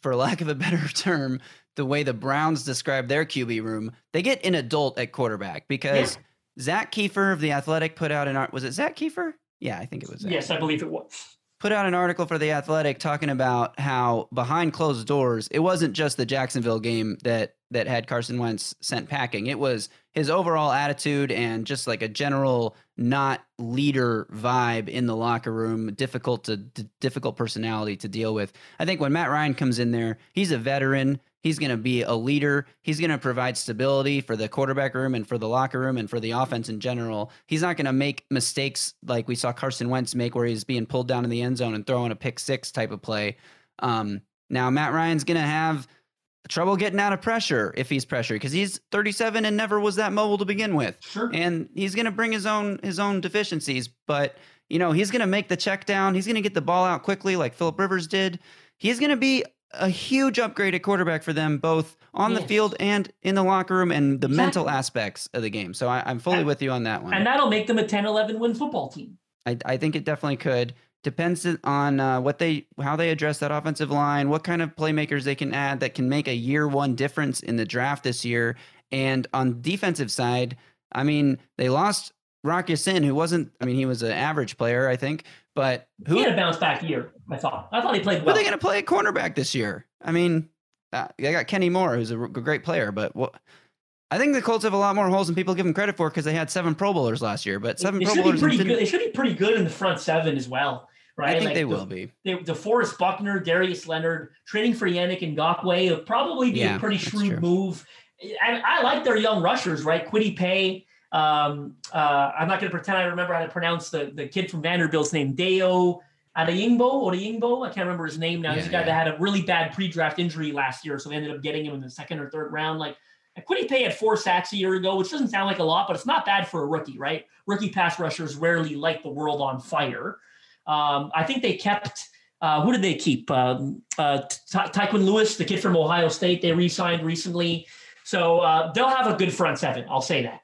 for lack of a better term, the way the Browns describe their QB room. They get an adult at quarterback because Zak Keefer of the Athletic put out an art. Was it Zak Keefer? Yeah, I think it was. Zach. Yes, I believe it was. put out an article for the Athletic talking about how behind closed doors, it wasn't just the Jacksonville game that that had Carson Wentz sent packing. It was his overall attitude and just like a general not leader vibe in the locker room, difficult to d- difficult personality to deal with. I think when Matt Ryan comes in there, he's a veteran. He's going to be a leader. He's going to provide stability for the quarterback room and for the locker room and for the offense in general. He's not going to make mistakes like we saw Carson Wentz make, where he's being pulled down in the end zone and throwing a pick six type of play. Um, Now, Matt Ryan's going to have trouble getting out of pressure if he's pressured because he's 37 and never was that mobile to begin with. Sure. And he's going to bring his own his own deficiencies, but you know, he's going to make the check down. He's going to get the ball out quickly like Philip Rivers did. He's going to be a huge upgrade at quarterback for them, both on the field and in the locker room and the mental aspects of the game. So I, I'm fully And- with you on that one. And that'll make them a 10 11 win football team. I, I think it definitely could. Depends on uh, what they how they address that offensive line, what kind of playmakers they can add that can make a year one difference in the draft this year. And on defensive side, I mean, they lost Rock Sin, who wasn't. I mean, he was an average player, I think. But who He had a bounce back year, I thought. I thought he played well. are they going to play a cornerback this year? I mean, uh, they got Kenny Moore, who's a great player, but what? I think the Colts have a lot more holes than people give them credit for because they had seven Pro Bowlers last year. But seven They Pro should be Bowlers pretty good. They should be pretty good in the front seven as well, right? I think Like they the- will be. They, DeForest Buckner, Darius Leonard, trading for Yannick Ngakoue would probably be Yeah, a pretty shrewd move. And I like their young rushers, right? Kwity Paye. Um, uh, I'm not going to pretend I remember how to pronounce the, the kid from Vanderbilt's name, Deo Adeyingbo or Adeyingbo. I can't remember his name now. He's a Yeah, guy that had a really bad pre-draft injury last year, so they ended up getting him in the second or third round. Like and Kwity Paye had four sacks a year ago, which doesn't sound like a lot, but it's not bad for a rookie, right? Rookie pass rushers rarely light the world on fire. Um, I think they kept. Uh, who did they keep? Um, uh, Ty- Tyquan Lewis, the kid from Ohio State, they re-signed recently. So uh, they'll have a good front seven. I'll say that.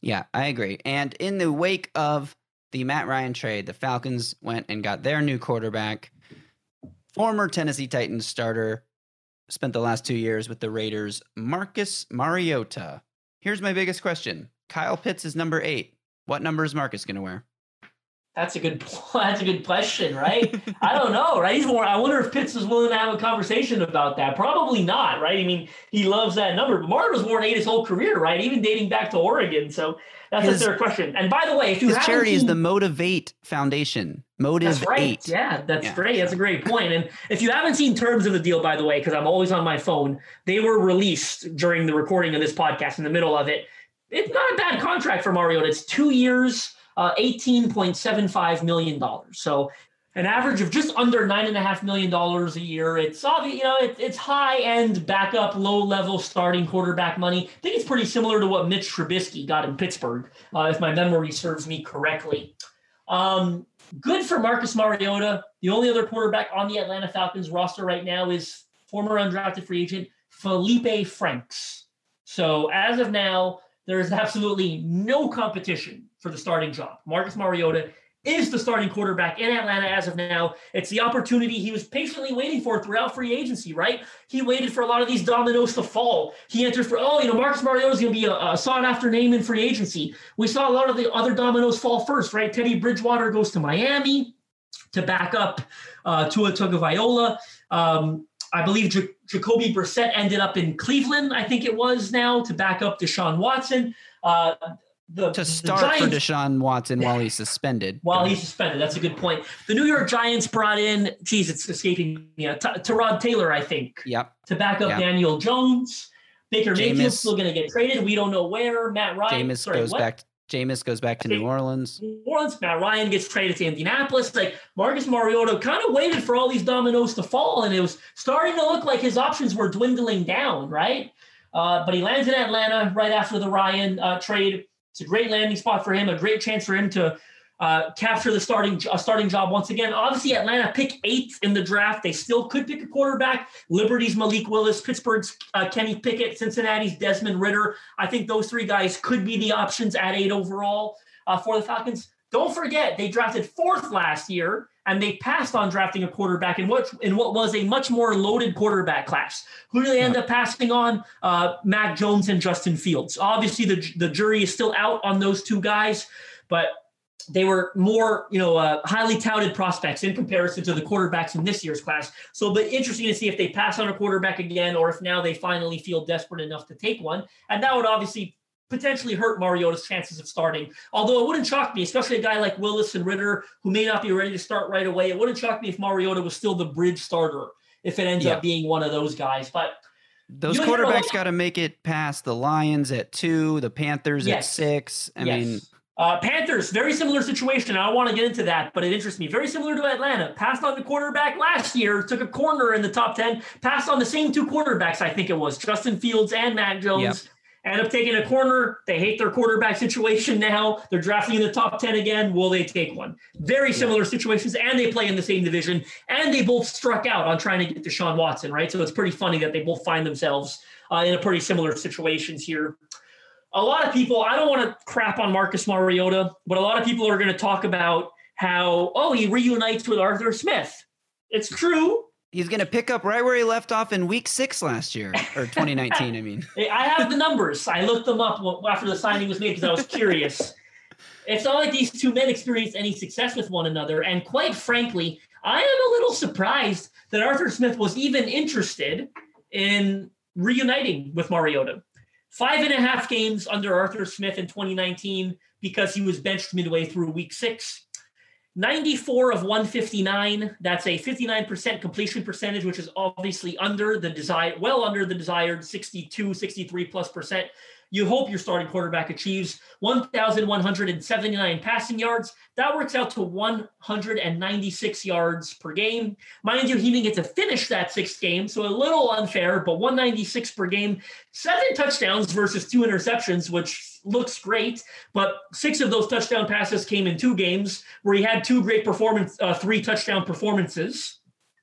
Yeah, I agree. And in the wake of the Matt Ryan trade, the Falcons went and got their new quarterback, former Tennessee Titans starter, spent the last two years with the Raiders, Marcus Mariota. Here's my biggest question Kyle Pitts is number eight. What number is Marcus going to wear? That's a good. That's a good question, right? I don't know, right? He's more. I wonder if Pitts is willing to have a conversation about that. Probably not, right? I mean, he loves that number. But Martin was worn eight his whole career, right? Even dating back to Oregon. So that's His- a fair question. And by the way, if you His haven't charity is the Motivate Foundation. Motive That's right. Eight. Yeah, that's Yeah. great. That's a great point. And if you haven't seen terms of the deal, by the way, because I'm always on my phone, they were released during the recording of this podcast in the middle of it. It's not a bad contract for Mariota. It's two years, uh, $18.75 million. So an average of just under nine and a half million dollars a year. It's obvious, you know, it, it's high end backup, low level starting quarterback money. I think it's pretty similar to what Mitch Trubisky got in Pittsburgh, uh, if my memory serves me correctly. Um, good for Marcus Mariota. The only other quarterback on the Atlanta Falcons roster right now is former undrafted free agent Felipe Franks. So as of now, there is absolutely no competition for the starting job. Marcus Mariota is the starting quarterback in Atlanta as of now. It's the opportunity he was patiently waiting for throughout free agency, right? He waited for a lot of these dominoes to fall. He entered for, oh, you know, Marcus Mariota is going to be a, a sought after name in free agency. We saw a lot of the other dominoes fall first, right? Teddy Bridgewater goes to Miami to back up uh, Tua Tagovailoa. Um, I believe J- Jacoby Brissett ended up in Cleveland, I think it was now, to back up Deshaun Watson. Uh, the, To start for Giants- Deshaun Watson while he's suspended. while he's suspended. That's a good point. The New York Giants brought in, geez, it's escaping me, uh, T- Tyrod Taylor, I think, Yep. to back up Yeah. Daniel Jones. Baker Mayfield's still going to get traded. We don't know where. Matt Ryan. Jameis sorry, goes what? back. Jameis goes back to New Orleans. New Orleans. Matt Ryan gets traded to Indianapolis. Like Marcus Mariota kind of waited for all these dominoes to fall, and it was starting to look like his options were dwindling down, right? Uh, but he lands in Atlanta right after the Ryan uh, trade. It's a great landing spot for him, a great chance for him to uh, capture the starting a starting job once again. Obviously, Atlanta pick eighth in the draft. They still could pick a quarterback. Liberty's Malik Willis, Pittsburgh's uh, Kenny Pickett, Cincinnati's Desmond Ridder. I think those three guys could be the options at eight overall uh, for the Falcons. Don't forget, they drafted fourth last year, and they passed on drafting a quarterback in what in what was a much more loaded quarterback class. Who do they end up passing on? Uh, Mac Jones and Justin Fields. Obviously, the the jury is still out on those two guys, but they were more, you know, uh, highly touted prospects in comparison to the quarterbacks in this year's class. So, be interesting to see if they pass on a quarterback again, or if now they finally feel desperate enough to take one, and that would obviously potentially hurt Mariota's chances of starting. Although it wouldn't shock me, especially a guy like Willis and Ridder, who may not be ready to start right away. It wouldn't shock me if Mariota was still the bridge starter, if it ends Yeah. up being one of those guys. But Those You quarterbacks got to make it past the Lions at two, the Panthers at six. I yes. mean, Uh, Panthers, very similar situation. I don't want to get into that, but it interests me. Very similar to Atlanta. Passed on the quarterback last year, took a corner in the top 10, passed on the same two quarterbacks, I think it was Justin Fields and Matt Jones. Yep. End up taking a corner. They hate their quarterback situation now. They're drafting in the top 10 again. Will they take one? Very similar situations, and they play in the same division, and they both struck out on trying to get Deshaun Watson, right? So it's pretty funny that they both find themselves uh, in a pretty similar situations here a lot of people, I don't want to crap on Marcus Mariota, but a lot of people are going to talk about how, oh, he reunites with Arthur Smith. It's true. He's going to pick up right where he left off in week six last year, or 2019, I mean. I have the numbers. I looked them up after the signing was made because I was curious. it's not like these two men experienced any success with one another. And quite frankly, I am a little surprised that Arthur Smith was even interested in reuniting with Mariota. Five and a half games under Arthur Smith in 2019 because he was benched midway through week six. 94 of 159. That's a 59% completion percentage, which is obviously under the desired, well under the desired 62, 63 plus percent you hope your starting quarterback achieves 1,179 passing yards. That works out to 196 yards per game. Mind you, he didn't get to finish that sixth game, so a little unfair, but 196 per game. Seven touchdowns versus two interceptions, which looks great. But six of those touchdown passes came in two games where he had two great performance, uh, three touchdown performances.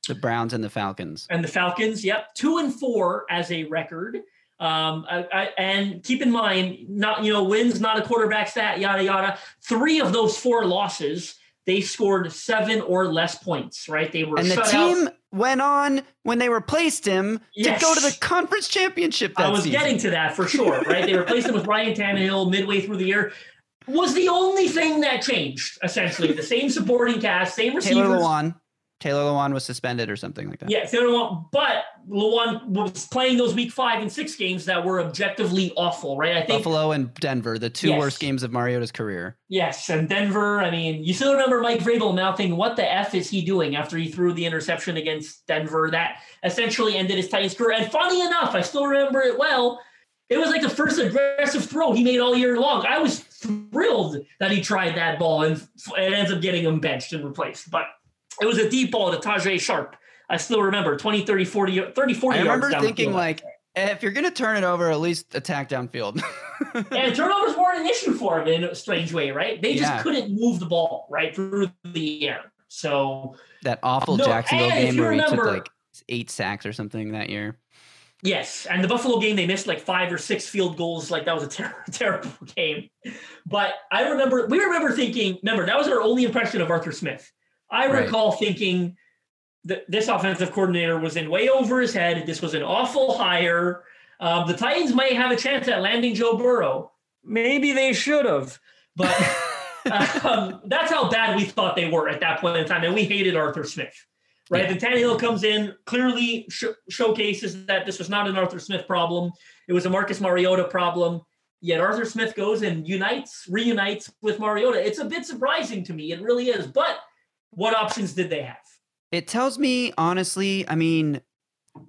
The Browns and the Falcons. And the Falcons, yep, two and four as a record. Um, I, I, and keep in mind, not you know, wins not a quarterback stat, yada yada. Three of those four losses, they scored seven or less points. Right? They were and the team out. went on when they replaced him yes. to go to the conference championship. I was season. getting to that for sure. Right? they replaced him with Ryan Tannehill midway through the year. Was the only thing that changed essentially the same supporting cast, same receivers. Taylor Lewan. Taylor Lewan was suspended or something like that. Yeah, Taylor Lewan, but Lewan was playing those week five and six games that were objectively awful, right? I think Buffalo and Denver, the two yes. worst games of Mariota's career. Yes, and Denver. I mean, you still remember Mike Vrabel mouthing, "What the f is he doing?" after he threw the interception against Denver that essentially ended his Titans career. And funny enough, I still remember it well. It was like the first aggressive throw he made all year long. I was thrilled that he tried that ball and it ends up getting him benched and replaced, but it was a deep ball to Tajaé Sharpe. I still remember 20, 30, 40, 30, 40 I remember thinking like, if you're going to turn it over, at least attack downfield. and turnovers weren't an issue for him in a strange way, right? They just yeah. couldn't move the ball right through the air. So that awful no, Jacksonville game where remember, he took like eight sacks or something that year. Yes, and the Buffalo game they missed like five or six field goals. Like that was a ter- terrible game. But I remember we remember thinking. Remember that was our only impression of Arthur Smith. I right. recall thinking that this offensive coordinator was in way over his head. This was an awful hire. Um, the Titans might have a chance at landing Joe Burrow. Maybe they should have, but um, that's how bad we thought they were at that point in time, and we hated Arthur Smith. Right, yeah. then Tannehill comes in, clearly sh- showcases that this was not an Arthur Smith problem; it was a Marcus Mariota problem. Yet Arthur Smith goes and unites, reunites with Mariota. It's a bit surprising to me. It really is, but what options did they have? It tells me, honestly, I mean,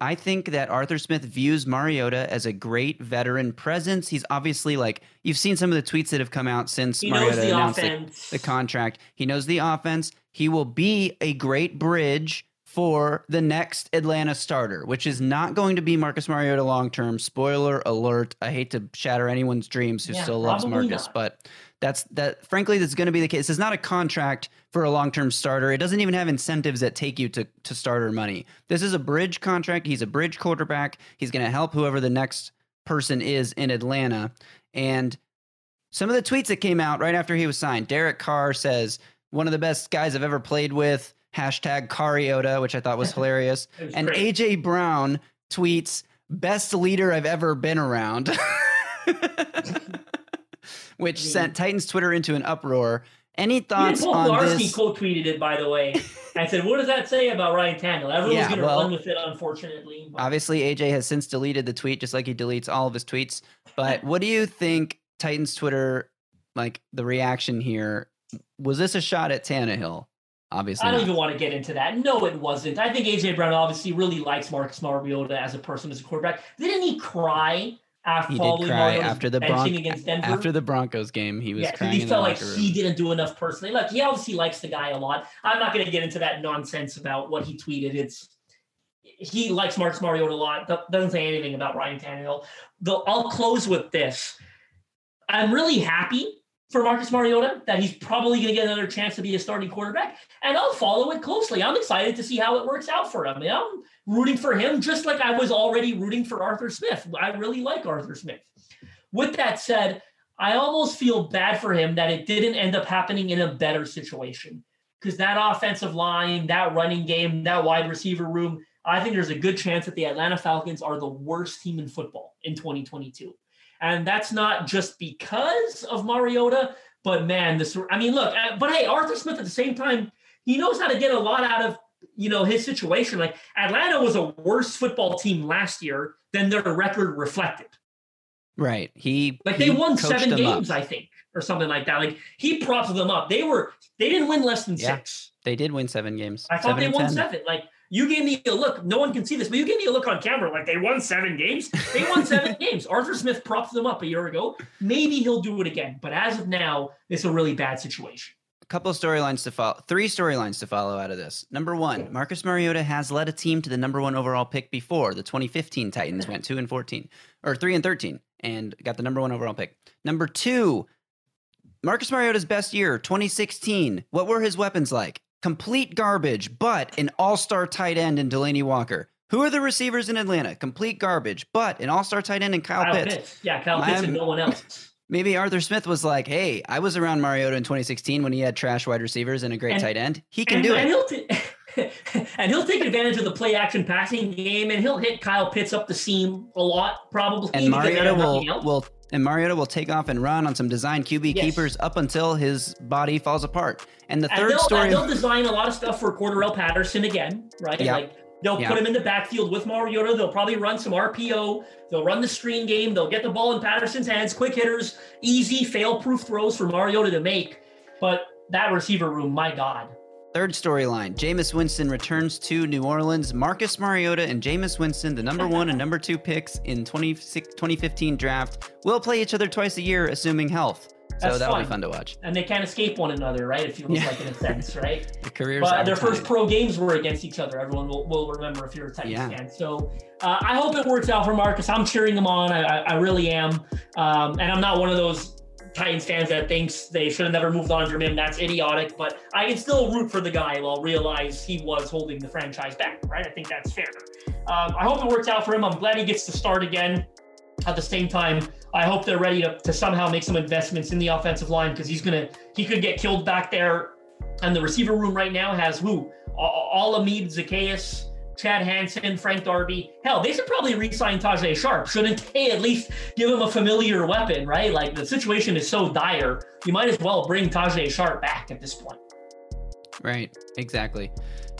I think that Arthur Smith views Mariota as a great veteran presence. He's obviously like you've seen some of the tweets that have come out since he Mariota announced the, the, contract. He knows the offense. He will be a great bridge for the next Atlanta starter, which is not going to be Marcus Mariota long term. Spoiler alert. I hate to shatter anyone's dreams who yeah, still loves Marcus, not. but that's that frankly that's going to be the case. It's not a contract for a long-term starter. It doesn't even have incentives that take you to to starter money. This is a bridge contract. He's a bridge quarterback. He's going to help whoever the next person is in Atlanta. And some of the tweets that came out right after he was signed, Derek Carr says, one of the best guys I've ever played with, hashtag Cariota, which I thought was hilarious. was and great. AJ Brown tweets, best leader I've ever been around. which sent Titans Twitter into an uproar. Any thoughts Paul on Larski this? quote tweeted it, by the way. I said, "What does that say about Ryan Tannehill?" Everyone's yeah, going to well, run with it, unfortunately. But. Obviously, AJ has since deleted the tweet, just like he deletes all of his tweets. But what do you think Titans Twitter, like the reaction here? Was this a shot at Tannehill? Obviously, I don't not. even want to get into that. No, it wasn't. I think AJ Brown obviously really likes Marcus Mariota as a person, as a quarterback. Didn't he cry after He did cry after the benching Bron- against Denver. After the Broncos game, he was yeah, crying he felt like room. he didn't do enough personally. Look, he obviously likes the guy a lot. I'm not going to get into that nonsense about what he tweeted. It's he likes Marcus Mariota a lot. Doesn't say anything about Ryan Tannehill. Though I'll close with this. I'm really happy for Marcus Mariota that he's probably going to get another chance to be a starting quarterback, and I'll follow it closely. I'm excited to see how it works out for him. You know, rooting for him just like I was already rooting for Arthur Smith. I really like Arthur Smith. With that said, I almost feel bad for him that it didn't end up happening in a better situation because that offensive line, that running game, that wide receiver room, I think there's a good chance that the Atlanta Falcons are the worst team in football in 2022. And that's not just because of Mariota, but man, this, I mean, look, uh, but hey, Arthur Smith at the same time, he knows how to get a lot out of, you know, his situation. Like Atlanta was a worse football team last year than their record reflected. Right. He Like he they won seven games, up. I think, or something like that. Like he props them up. They were they didn't win less than Yeah. six. They did win seven games. I thought seven they won 10. seven. Like you gave me a look. No one can see this, but you gave me a look on camera. Like they won seven games. They won seven games. Arthur Smith propped them up a year ago. Maybe he'll do it again. But as of now, it's a really bad situation. Couple storylines to follow. Three storylines to follow out of this. Number one, Marcus Mariota has led a team to the number one overall pick before. The 2015 Titans went two and 14, or three and 13, and got the number one overall pick. Number two, Marcus Mariota's best year, 2016. What were his weapons like? Complete garbage, but an all-star tight end in Delanie Walker. Who are the receivers in Atlanta? Complete garbage, but an all-star tight end in Kyle, Kyle Pitts. Pitts. Yeah, Kyle Pitts and no one else. Maybe Arthur Smith was like, "Hey, I was around Mariota in 2016 when he had trash wide receivers and a great And- tight end. He can and, do and it." He'll t- and he'll take advantage of the play action passing game, and he'll hit Kyle Pitts up the seam a lot, probably. And Mariota will will and Mariota will take off and run on some design QB Yes. keepers up until his body falls apart. And the And third they'll, story, and they'll design a lot of stuff for Cordarrelle Patterson again, right? Yeah. Like they'll Yeah. put him in the backfield with Mariota. They'll probably run some RPO. They'll run the screen game. They'll get the ball in Patterson's hands, quick hitters, easy, fail-proof throws for Mariota to make. But that receiver room, my God. third storyline, Jameis Winston returns to New Orleans. Marcus Mariota and Jameis Winston, the number one and number two picks in 26 2015 draft, will play each other twice a year, assuming health. So That's that'll be fun. fun to watch. And they can't escape one another, right? It feels Yeah. like in a sense, right? The careers But their first pro games were against each other. Everyone will, will remember if you're a Titans Yeah. fan. So uh, I hope it works out for Marcus. I'm cheering him on. I, I, I really am. Um, and I'm not one of those Titans fans that thinks they should have never moved on from him. That's idiotic. But I can still root for the guy while realize he was holding the franchise back. Right? I think that's fair. Um, I hope it works out for him. I'm glad he gets to start again. At the same time, I hope they're ready to, to somehow make some investments in the offensive line because he's gonna he could get killed back there. And the receiver room right now has who? Olamide Zaccheaus, Chad Hansen, Frank Darby. Hell, they should probably re-sign Tajaé Sharpe. Shouldn't they at least give him a familiar weapon, right? Like the situation is so dire, you might as well bring Tajaé Sharpe back at this point. Right, exactly.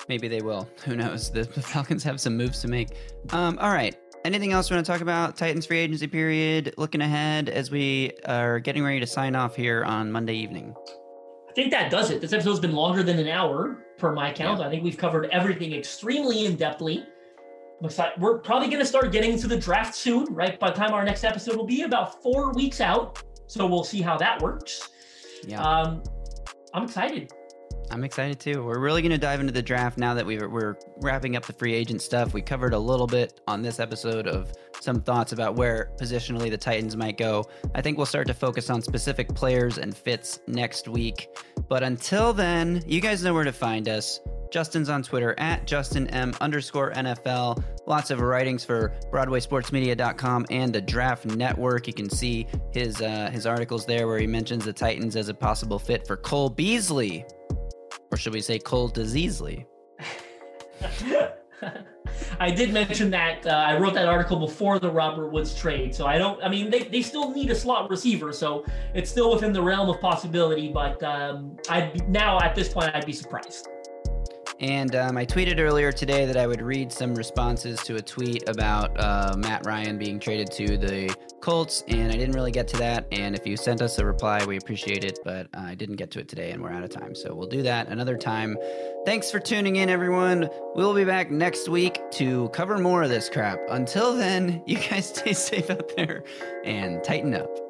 Maybe they will. Who knows? The Falcons have some moves to make. Um, all right. Anything else we want to talk about? Titans free agency period. Looking ahead as we are getting ready to sign off here on Monday evening. I think that does it. This episode's been longer than an hour per my count. I think we've covered everything extremely in depthly. We're probably going to start getting into the draft soon, right? By the time our next episode will be about four weeks out. So we'll see how that works. Yeah, Um, I'm excited. I'm excited too. We're really going to dive into the draft now that we're, we're wrapping up the free agent stuff. We covered a little bit on this episode of some thoughts about where positionally the Titans might go. I think we'll start to focus on specific players and fits next week. But until then, you guys know where to find us. Justin's on Twitter at Justin M underscore NFL. Lots of writings for BroadwaySportsMedia.com and the Draft Network. You can see his uh, his articles there where he mentions the Titans as a possible fit for Cole Beasley, or should we say Cole Diseasley? I did mention that uh, I wrote that article before the Robert Woods trade. So I don't, I mean, they, they still need a slot receiver. So it's still within the realm of possibility. But um, be, now at this point, I'd be surprised. And um, I tweeted earlier today that I would read some responses to a tweet about uh, Matt Ryan being traded to the Colts, and I didn't really get to that. And if you sent us a reply, we appreciate it, but uh, I didn't get to it today, and we're out of time. So we'll do that another time. Thanks for tuning in, everyone. We'll be back next week to cover more of this crap. Until then, you guys stay safe out there and tighten up.